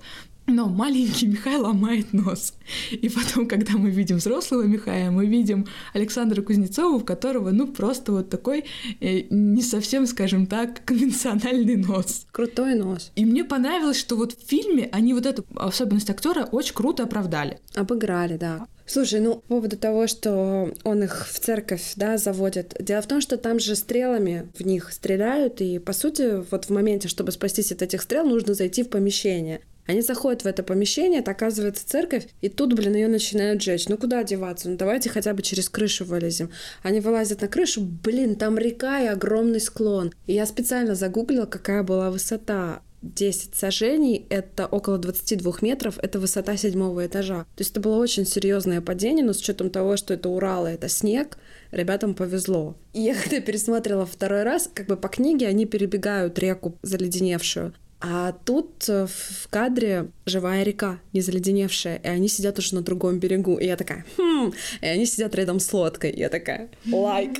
но маленький Михай ломает нос. И потом, когда мы видим взрослого Михая, мы видим Александра Кузнецова, у которого, ну, просто вот такой э, не совсем, скажем так, [laughs] конвенциональный нос. Крутой нос. И мне понравилось, что вот в фильме они вот эту особенность актера очень круто оправдали. Обыграли, да. Слушай, ну, по поводу того, что он их в церковь, да, заводит. Дело в том, что там же стрелами в них стреляют, и, по сути, вот в моменте, чтобы спастись от этих стрел, нужно зайти в помещение. Они заходят в это помещение, это оказывается церковь, и тут, блин, ее начинают жечь. Ну куда деваться? Ну давайте хотя бы через крышу вылезем. Они вылазят на крышу, блин, там река и огромный склон. И я специально загуглила, какая была высота 10 сажений, это около 22 метров, это высота седьмого этажа. То есть это было очень серьезное падение, но с учетом того, что это Урал, и это снег, ребятам повезло. И я когда пересмотрела второй раз, как бы по книге они перебегают реку заледеневшую, а тут э, в кадре живая река, не заледеневшая, и они сидят уже на другом берегу. И я такая, хм, и они сидят рядом с лодкой. И я такая, лайк.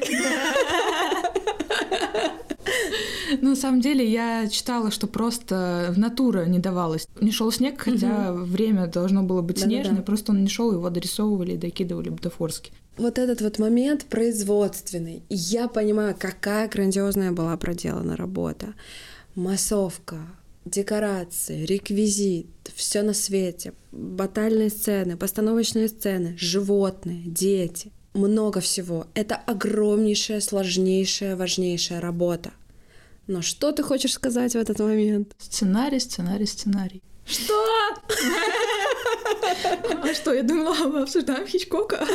Ну, на самом деле, я читала, что просто в натура не давалось. Не шел снег, хотя угу. время должно было быть снежное, да -да. просто он не шел, его дорисовывали и докидывали бутафорски. Вот этот вот момент производственный. Я понимаю, какая грандиозная была проделана работа. Массовка, декорации, реквизит, все на свете, батальные сцены, постановочные сцены, животные, дети, много всего. Это огромнейшая, сложнейшая, важнейшая работа. Но что ты хочешь сказать в этот момент? Сценарий, сценарий, сценарий. Что? А что, я думала, мы обсуждаем Хичкока.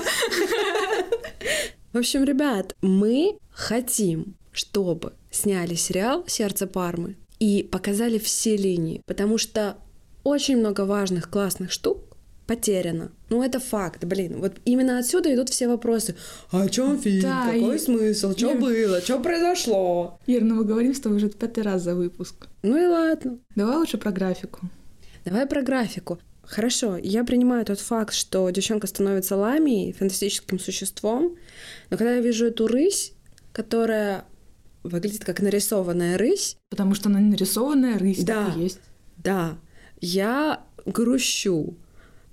В общем, ребят, мы хотим, чтобы сняли сериал «Сердце Пармы» и показали все линии, потому что очень много важных, классных штук потеряно. Ну, это факт, блин. Вот именно отсюда идут все вопросы. А о чем фильм? Да, Какой и... смысл? Что Ир... было? Что произошло? Ир, ну мы говорим с тобой уже пятый раз за выпуск. Ну и ладно. Давай лучше про графику. Давай про графику. Хорошо, я принимаю тот факт, что девчонка становится ламией, фантастическим существом, но когда я вижу эту рысь, которая выглядит как нарисованная рысь. Потому что она нарисованная рысь, да, так и есть. Да, я грущу.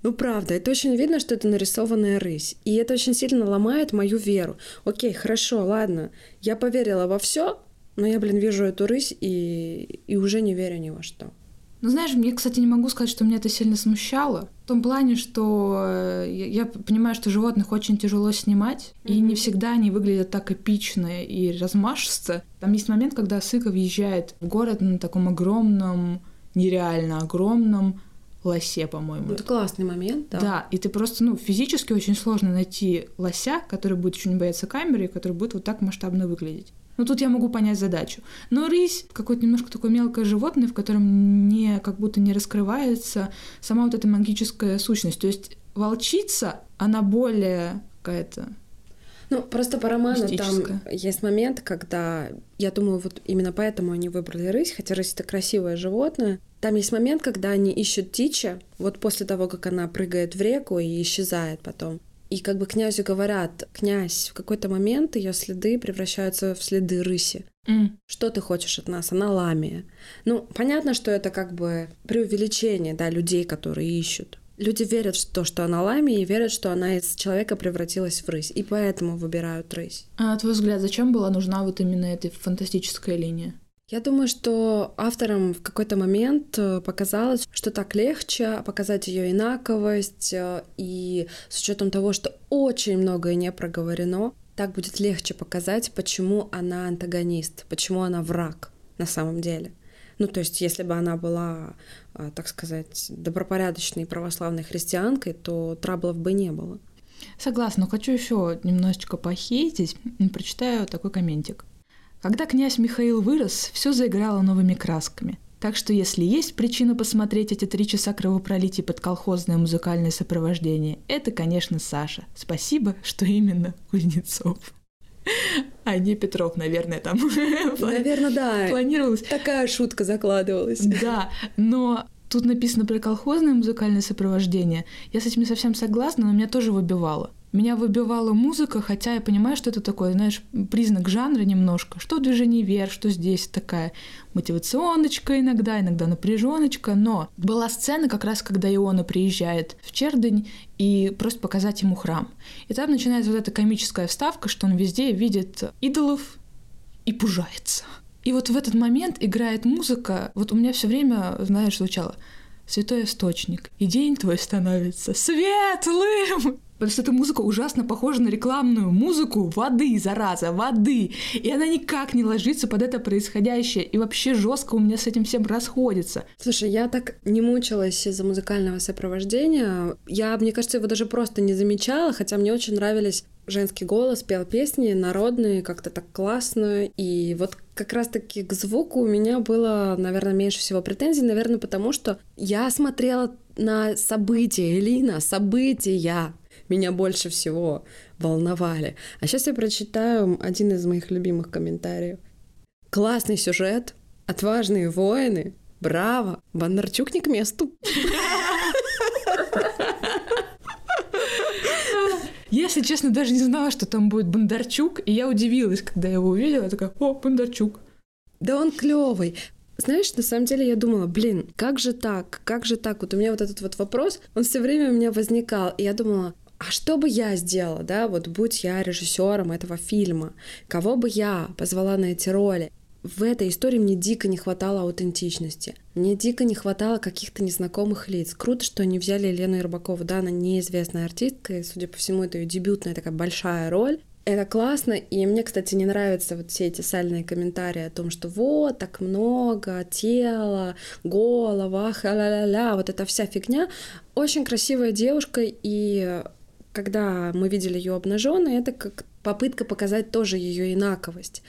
Ну, правда, это очень видно, что это нарисованная рысь. И это очень сильно ломает мою веру. Окей, хорошо, ладно. Я поверила во все, но я, блин, вижу эту рысь и, и уже не верю ни во что. Ну, знаешь, мне, кстати, не могу сказать, что меня это сильно смущало. В том плане, что э, я, понимаю, что животных очень тяжело снимать, mm-hmm. и не всегда они выглядят так эпично и размашисто. Там есть момент, когда Сыка въезжает в город на таком огромном, нереально огромном лосе, по-моему. Это классный момент, да. Да, и ты просто, ну, физически очень сложно найти лося, который будет не бояться камеры, который будет вот так масштабно выглядеть. Ну, тут я могу понять задачу. Но рысь — какое-то немножко такое мелкое животное, в котором не, как будто не раскрывается сама вот эта магическая сущность. То есть волчица, она более какая-то ну, просто по роману там есть момент, когда, я думаю, вот именно поэтому они выбрали рысь, хотя рысь — это красивое животное. Там есть момент, когда они ищут Тича, вот после того, как она прыгает в реку и исчезает потом. И как бы князю говорят, князь, в какой-то момент ее следы превращаются в следы рыси. Mm. Что ты хочешь от нас? Она ламия. Ну, понятно, что это как бы преувеличение, да, людей, которые ищут. Люди верят в то, что она ламия, и верят, что она из человека превратилась в рысь, и поэтому выбирают рысь. А на твой взгляд, зачем была нужна вот именно эта фантастическая линия? Я думаю, что авторам в какой-то момент э, показалось, что так легче показать ее инаковость, э, и с учетом того, что очень многое не проговорено, так будет легче показать, почему она антагонист, почему она враг на самом деле. Ну, то есть, если бы она была, э, так сказать, добропорядочной православной христианкой, то траблов бы не было. Согласна, но хочу еще немножечко похейтить. Прочитаю такой комментик. Когда князь Михаил вырос, все заиграло новыми красками. Так что если есть причина посмотреть эти три часа кровопролития под колхозное музыкальное сопровождение, это, конечно, Саша. Спасибо, что именно Кузнецов. [laughs] А не Петров, наверное, там. [laughs] Наверное, да. Планировалось. Такая шутка закладывалась. Да, но тут написано про колхозное музыкальное сопровождение. Я с этим не совсем согласна, но меня тоже выбивало. Меня выбивала музыка, хотя я понимаю, что это такое, знаешь, признак жанра немножко. Что в движении вверх, что здесь такая мотивационочка иногда, иногда напряженочка. Но была сцена как раз, когда Иона приезжает в Чердень и просто показать ему храм. И там начинается вот эта комическая вставка, что он везде видит идолов и пужается. И вот в этот момент играет музыка, вот у меня все время, знаешь, звучало «Святой источник, и день твой становится светлым!» Потому что эта музыка ужасно похожа на рекламную музыку воды, зараза, воды. И она никак не ложится под это происходящее. И вообще жестко у меня с этим всем расходится. Слушай, я так не мучилась из-за музыкального сопровождения. Я, мне кажется, его даже просто не замечала, хотя мне очень нравились женский голос, пел песни народные, как-то так классно. И вот как раз-таки к звуку у меня было, наверное, меньше всего претензий, наверное, потому что я смотрела на события, Элина, события, меня больше всего волновали. А сейчас я прочитаю один из моих любимых комментариев. Классный сюжет, отважные воины, браво, Бондарчук не к месту. Если честно, даже не знала, что там будет Бондарчук, и я удивилась, когда я его увидела, я такая, о, Бондарчук. Да он клевый. Знаешь, на самом деле я думала, блин, как же так, как же так? Вот у меня вот этот вот вопрос, он все время у меня возникал, и я думала, а что бы я сделала, да, вот будь я режиссером этого фильма, кого бы я позвала на эти роли? В этой истории мне дико не хватало аутентичности. Мне дико не хватало каких-то незнакомых лиц. Круто, что они взяли Елену Ербакову. Да, она неизвестная артистка, и, судя по всему, это ее дебютная такая большая роль. Это классно, и мне, кстати, не нравятся вот все эти сальные комментарии о том, что вот, так много, тело, голова, ха-ля-ля-ля, вот эта вся фигня. Очень красивая девушка, и когда мы видели ее обнаженной, это как попытка показать тоже ее инаковость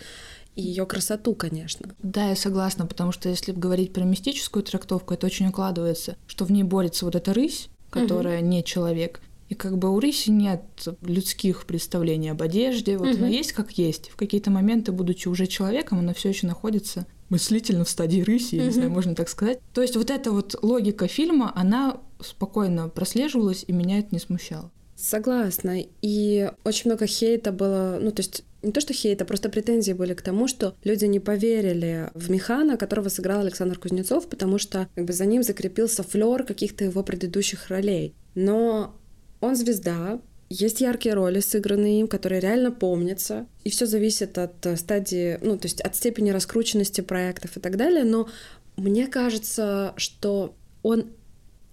и ее красоту, конечно. Да, я согласна, потому что если говорить про мистическую трактовку, это очень укладывается, что в ней борется вот эта рысь, которая угу. не человек. И как бы у рыси нет людских представлений об одежде, вот угу. она есть как есть. В какие-то моменты, будучи уже человеком, она все еще находится мыслительно в стадии рыси, я не знаю, можно так сказать. То есть вот эта вот логика фильма, она спокойно прослеживалась, и меня это не смущало. Согласна. И очень много хейта было, ну, то есть не то что хейта, просто претензии были к тому, что люди не поверили в Механа, которого сыграл Александр Кузнецов, потому что как бы за ним закрепился флер каких-то его предыдущих ролей. Но он звезда, есть яркие роли, сыгранные им, которые реально помнятся, и все зависит от стадии, ну, то есть от степени раскрученности проектов и так далее, но мне кажется, что он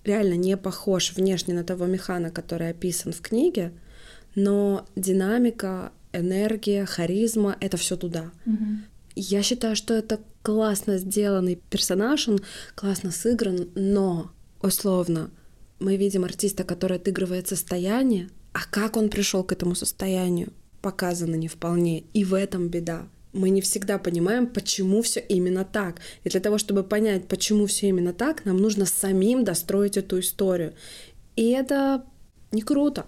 реально не похож внешне на того механа, который описан в книге, но динамика, энергия, харизма — это все туда. Угу. Я считаю, что это классно сделанный персонаж, он классно сыгран, но условно мы видим артиста, который отыгрывает состояние, а как он пришел к этому состоянию, показано не вполне. И в этом беда мы не всегда понимаем, почему все именно так. И для того, чтобы понять, почему все именно так, нам нужно самим достроить эту историю. И это не круто.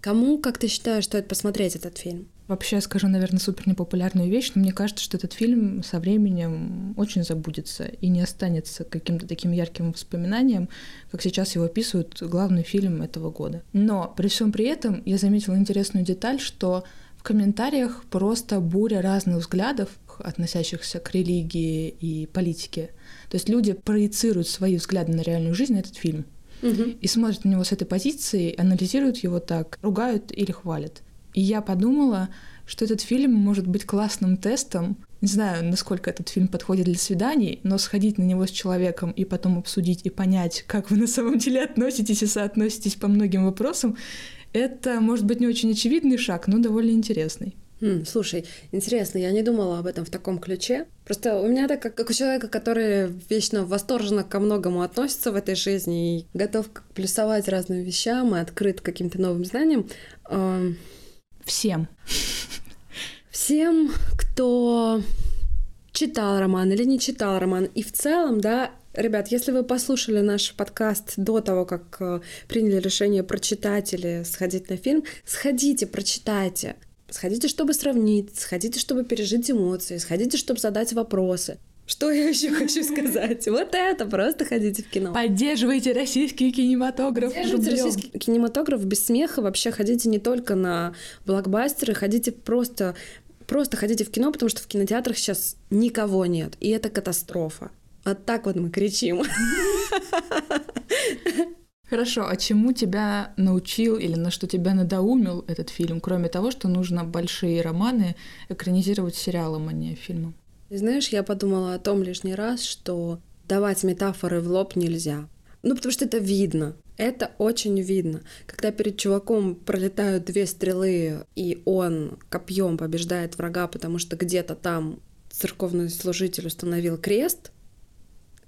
Кому, как ты считаешь, стоит посмотреть этот фильм? Вообще, скажу, наверное, супер непопулярную вещь, но мне кажется, что этот фильм со временем очень забудется и не останется каким-то таким ярким воспоминанием, как сейчас его описывают главный фильм этого года. Но при всем при этом я заметила интересную деталь, что комментариях просто буря разных взглядов, относящихся к религии и политике. То есть люди проецируют свои взгляды на реальную жизнь на этот фильм. Угу. И смотрят на него с этой позиции, анализируют его так, ругают или хвалят. И я подумала, что этот фильм может быть классным тестом. Не знаю, насколько этот фильм подходит для свиданий, но сходить на него с человеком и потом обсудить и понять, как вы на самом деле относитесь и соотноситесь по многим вопросам, это, может быть, не очень очевидный шаг, но довольно интересный. Слушай, интересно, я не думала об этом в таком ключе. Просто у меня так, как, как у человека, который вечно восторженно ко многому относится в этой жизни и готов плюсовать разным вещам и открыт каким-то новым знаниям. Э, всем. Всем, кто читал роман или не читал роман. И в целом, да, ребят, если вы послушали наш подкаст до того, как э, приняли решение прочитать или сходить на фильм, сходите, прочитайте. Сходите, чтобы сравнить, сходите, чтобы пережить эмоции, сходите, чтобы задать вопросы. Что я еще хочу сказать? Вот это, просто ходите в кино. Поддерживайте российский кинематограф. Поддерживайте российский кинематограф без смеха. Вообще ходите не только на блокбастеры, ходите просто, просто ходите в кино, потому что в кинотеатрах сейчас никого нет. И это катастрофа. Вот так вот мы кричим. Хорошо, а чему тебя научил или на что тебя надоумил этот фильм, кроме того, что нужно большие романы экранизировать сериалом, а не фильмом? Знаешь, я подумала о том лишний раз, что давать метафоры в лоб нельзя. Ну, потому что это видно. Это очень видно. Когда перед чуваком пролетают две стрелы, и он копьем побеждает врага, потому что где-то там церковный служитель установил крест,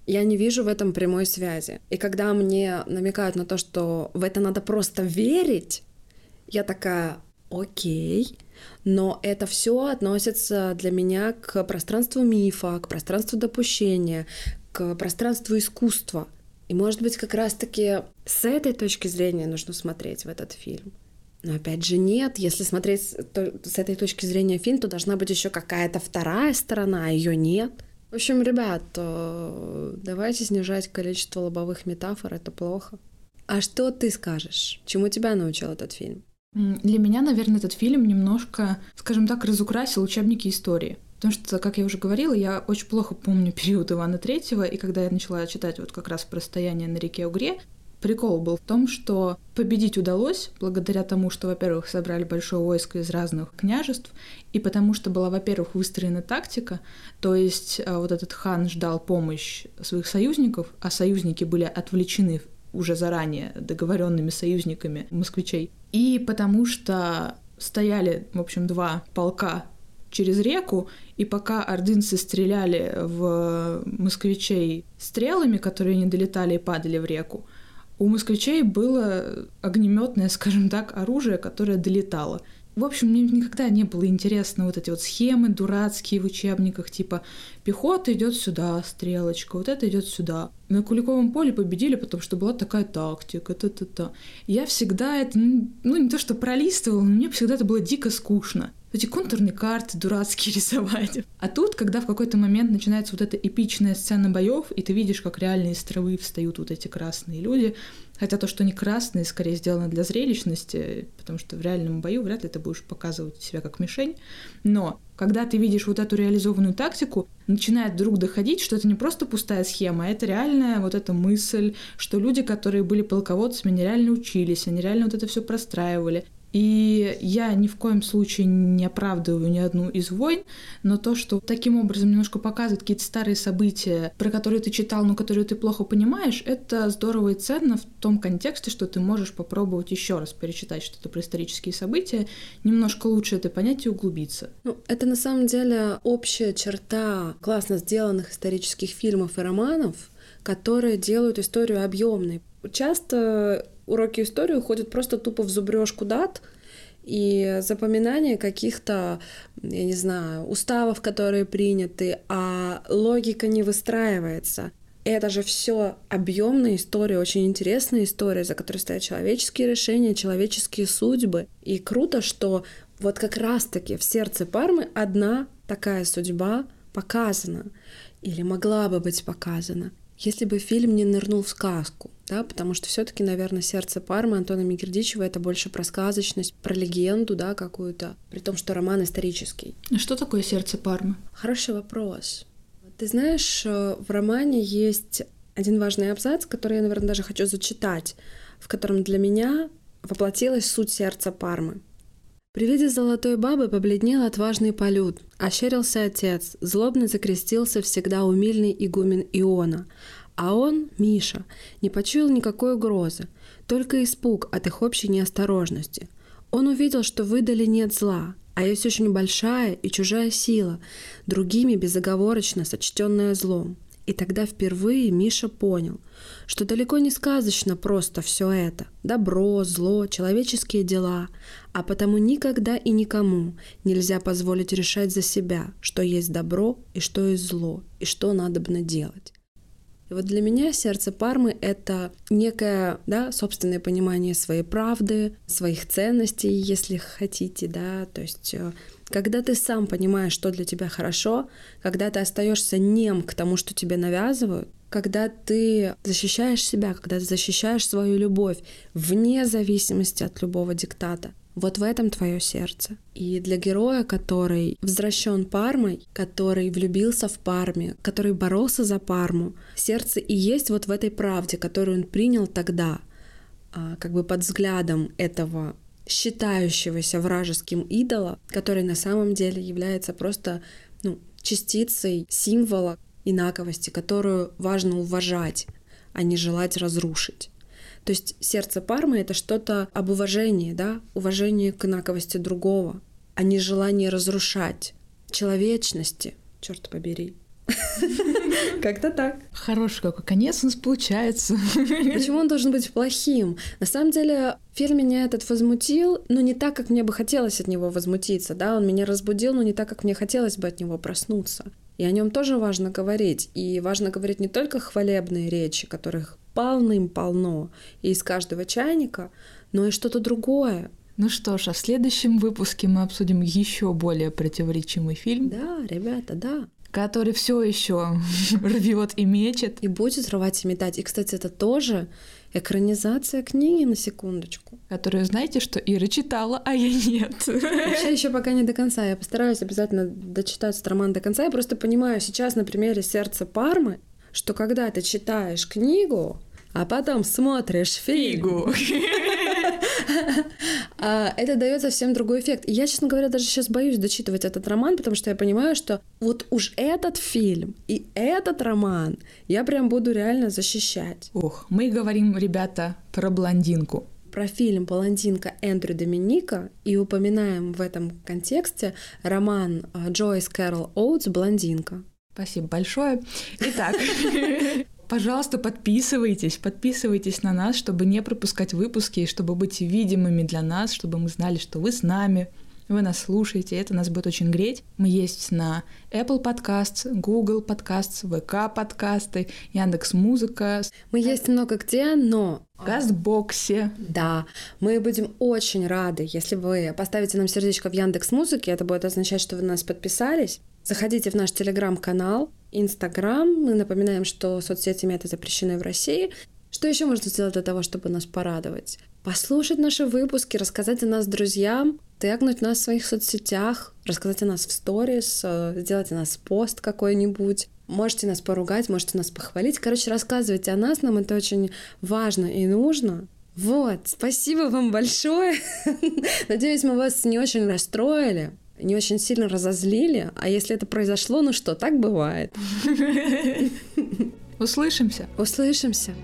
я не вижу в этом прямой связи. И когда мне намекают на то, что в это надо просто верить, я такая, окей, но это все относится для меня к пространству мифа, к пространству допущения, к пространству искусства. И, может быть, как раз-таки с этой точки зрения нужно смотреть в этот фильм. Но опять же нет, если смотреть с этой точки зрения фильм, то должна быть еще какая-то вторая сторона, а ее нет. В общем, ребят, э, давайте снижать количество лобовых метафор, это плохо. А что ты скажешь? Чему тебя научил этот фильм? Для меня, наверное, этот фильм немножко, скажем так, разукрасил учебники истории. Потому что, как я уже говорила, я очень плохо помню период Ивана Третьего, и когда я начала читать вот как раз про стояние на реке Угре, прикол был в том, что победить удалось благодаря тому, что, во-первых, собрали большое войско из разных княжеств, и потому что была, во-первых, выстроена тактика, то есть э, вот этот хан ждал помощь своих союзников, а союзники были отвлечены уже заранее договоренными союзниками москвичей. И потому что стояли, в общем, два полка через реку, и пока ордынцы стреляли в москвичей стрелами, которые не долетали и падали в реку, у москвичей было огнеметное, скажем так, оружие, которое долетало. В общем, мне никогда не было интересно вот эти вот схемы дурацкие в учебниках, типа пехота идет сюда, стрелочка, вот это идет сюда. На Куликовом поле победили, потому что была такая тактика, та-та-та. Я всегда это, ну, ну не то что пролистывала, но мне всегда это было дико скучно эти контурные карты дурацкие [laughs] рисовать. А тут, когда в какой-то момент начинается вот эта эпичная сцена боев, и ты видишь, как реально из встают вот эти красные люди, хотя то, что они красные, скорее сделано для зрелищности, потому что в реальном бою вряд ли ты будешь показывать себя как мишень, но когда ты видишь вот эту реализованную тактику, начинает вдруг доходить, что это не просто пустая схема, а это реальная вот эта мысль, что люди, которые были полководцами, нереально учились, они реально вот это все простраивали. И я ни в коем случае не оправдываю ни одну из войн, но то, что таким образом немножко показывает какие-то старые события, про которые ты читал, но которые ты плохо понимаешь, это здорово и ценно в том контексте, что ты можешь попробовать еще раз перечитать что-то про исторические события, немножко лучше это понять и углубиться. Ну, это на самом деле общая черта классно сделанных исторических фильмов и романов, которые делают историю объемной. Часто уроки истории уходят просто тупо в зубрежку дат и запоминание каких-то, я не знаю, уставов, которые приняты, а логика не выстраивается. Это же все объемная история, очень интересная история, за которой стоят человеческие решения, человеческие судьбы. И круто, что вот как раз-таки в сердце Пармы одна такая судьба показана или могла бы быть показана если бы фильм не нырнул в сказку, да, потому что все-таки, наверное, сердце Пармы Антона Мигердичева это больше про сказочность, про легенду, да, какую-то, при том, что роман исторический. А что такое сердце Пармы? Хороший вопрос. Ты знаешь, э, в романе есть один важный абзац, который я, наверное, даже хочу зачитать, в котором для меня воплотилась суть сердца Пармы. При виде золотой бабы побледнел отважный полют, ощерился отец, злобно закрестился всегда умильный игумен Иона, а он, Миша, не почуял никакой угрозы, только испуг от их общей неосторожности. Он увидел, что выдали нет зла, а есть очень большая и чужая сила, другими безоговорочно сочтенная злом. И тогда впервые Миша понял, что далеко не сказочно просто все это – добро, зло, человеческие дела, а потому никогда и никому нельзя позволить решать за себя, что есть добро и что есть зло, и что надобно делать. И вот для меня сердце Пармы — это некое, да, собственное понимание своей правды, своих ценностей, если хотите, да, то есть э, когда ты сам понимаешь, что для тебя хорошо, когда ты остаешься нем к тому, что тебе навязывают, когда ты защищаешь себя, когда ты защищаешь свою любовь вне зависимости от любого диктата, вот в этом твое сердце. И для героя, который возвращен Пармой, который влюбился в Парме, который боролся за Парму, сердце и есть вот в этой правде, которую он принял тогда, а, как бы под взглядом этого считающегося вражеским идола, который на самом деле является просто ну, частицей символа инаковости, которую важно уважать, а не желать разрушить. То есть сердце Пармы — это что-то об уважении, да, уважении к инаковости другого, а не желание разрушать, человечности, черт побери. [laughs] Как-то так. Хороший какой конец у нас получается. [laughs] Почему он должен быть плохим? На самом деле, фильм меня этот возмутил, но не так, как мне бы хотелось от него возмутиться, да, он меня разбудил, но не так, как мне хотелось бы от него проснуться. И о нем тоже важно говорить. И важно говорить не только хвалебные речи, которых полным-полно и из каждого чайника, но и что-то другое. Ну что ж, а в следующем выпуске мы обсудим еще более противоречивый фильм. Да, ребята, да который все еще [laughs] рвет и мечет. И будет рвать и метать. И, кстати, это тоже экранизация книги на секундочку. Которую, знаете, что Ира читала, а я нет. Вообще [laughs] еще пока не до конца. Я постараюсь обязательно дочитать этот роман до конца. Я просто понимаю сейчас на примере «Сердца Пармы», что когда ты читаешь книгу, а потом смотришь фигу, [laughs] [laughs] это дает совсем другой эффект. я, честно говоря, даже сейчас боюсь дочитывать этот роман, потому что я понимаю, что вот уж этот фильм и этот роман я прям буду реально защищать. Ух, мы говорим, ребята, про блондинку про фильм «Блондинка» Эндрю Доминика и упоминаем в этом контексте роман а, Джойс Кэрол Оутс «Блондинка». Спасибо большое. Итак, [laughs] Пожалуйста, подписывайтесь, подписывайтесь на нас, чтобы не пропускать выпуски, чтобы быть видимыми для нас, чтобы мы знали, что вы с нами, вы нас слушаете, это нас будет очень греть. Мы есть на Apple Podcasts, Google Podcasts, VK подкасты, Яндекс Музыка. Мы есть много где, но в Газбоксе. Да, мы будем очень рады, если вы поставите нам сердечко в Яндекс Музыке, это будет означать, что вы нас подписались. Заходите в наш телеграм-канал, Инстаграм. Мы напоминаем, что соцсети это запрещены в России. Что еще можно сделать для того, чтобы нас порадовать? Послушать наши выпуски, рассказать о нас друзьям, тегнуть нас в своих соцсетях, рассказать о нас в сторис, э, сделать о нас пост какой-нибудь. Можете нас поругать, можете нас похвалить. Короче, рассказывайте о нас, нам это очень важно и нужно. Вот, спасибо вам большое. [laughs] Надеюсь, мы вас не очень расстроили не очень сильно разозлили, а если это произошло, ну что, так бывает. [laughs] Услышимся. Услышимся.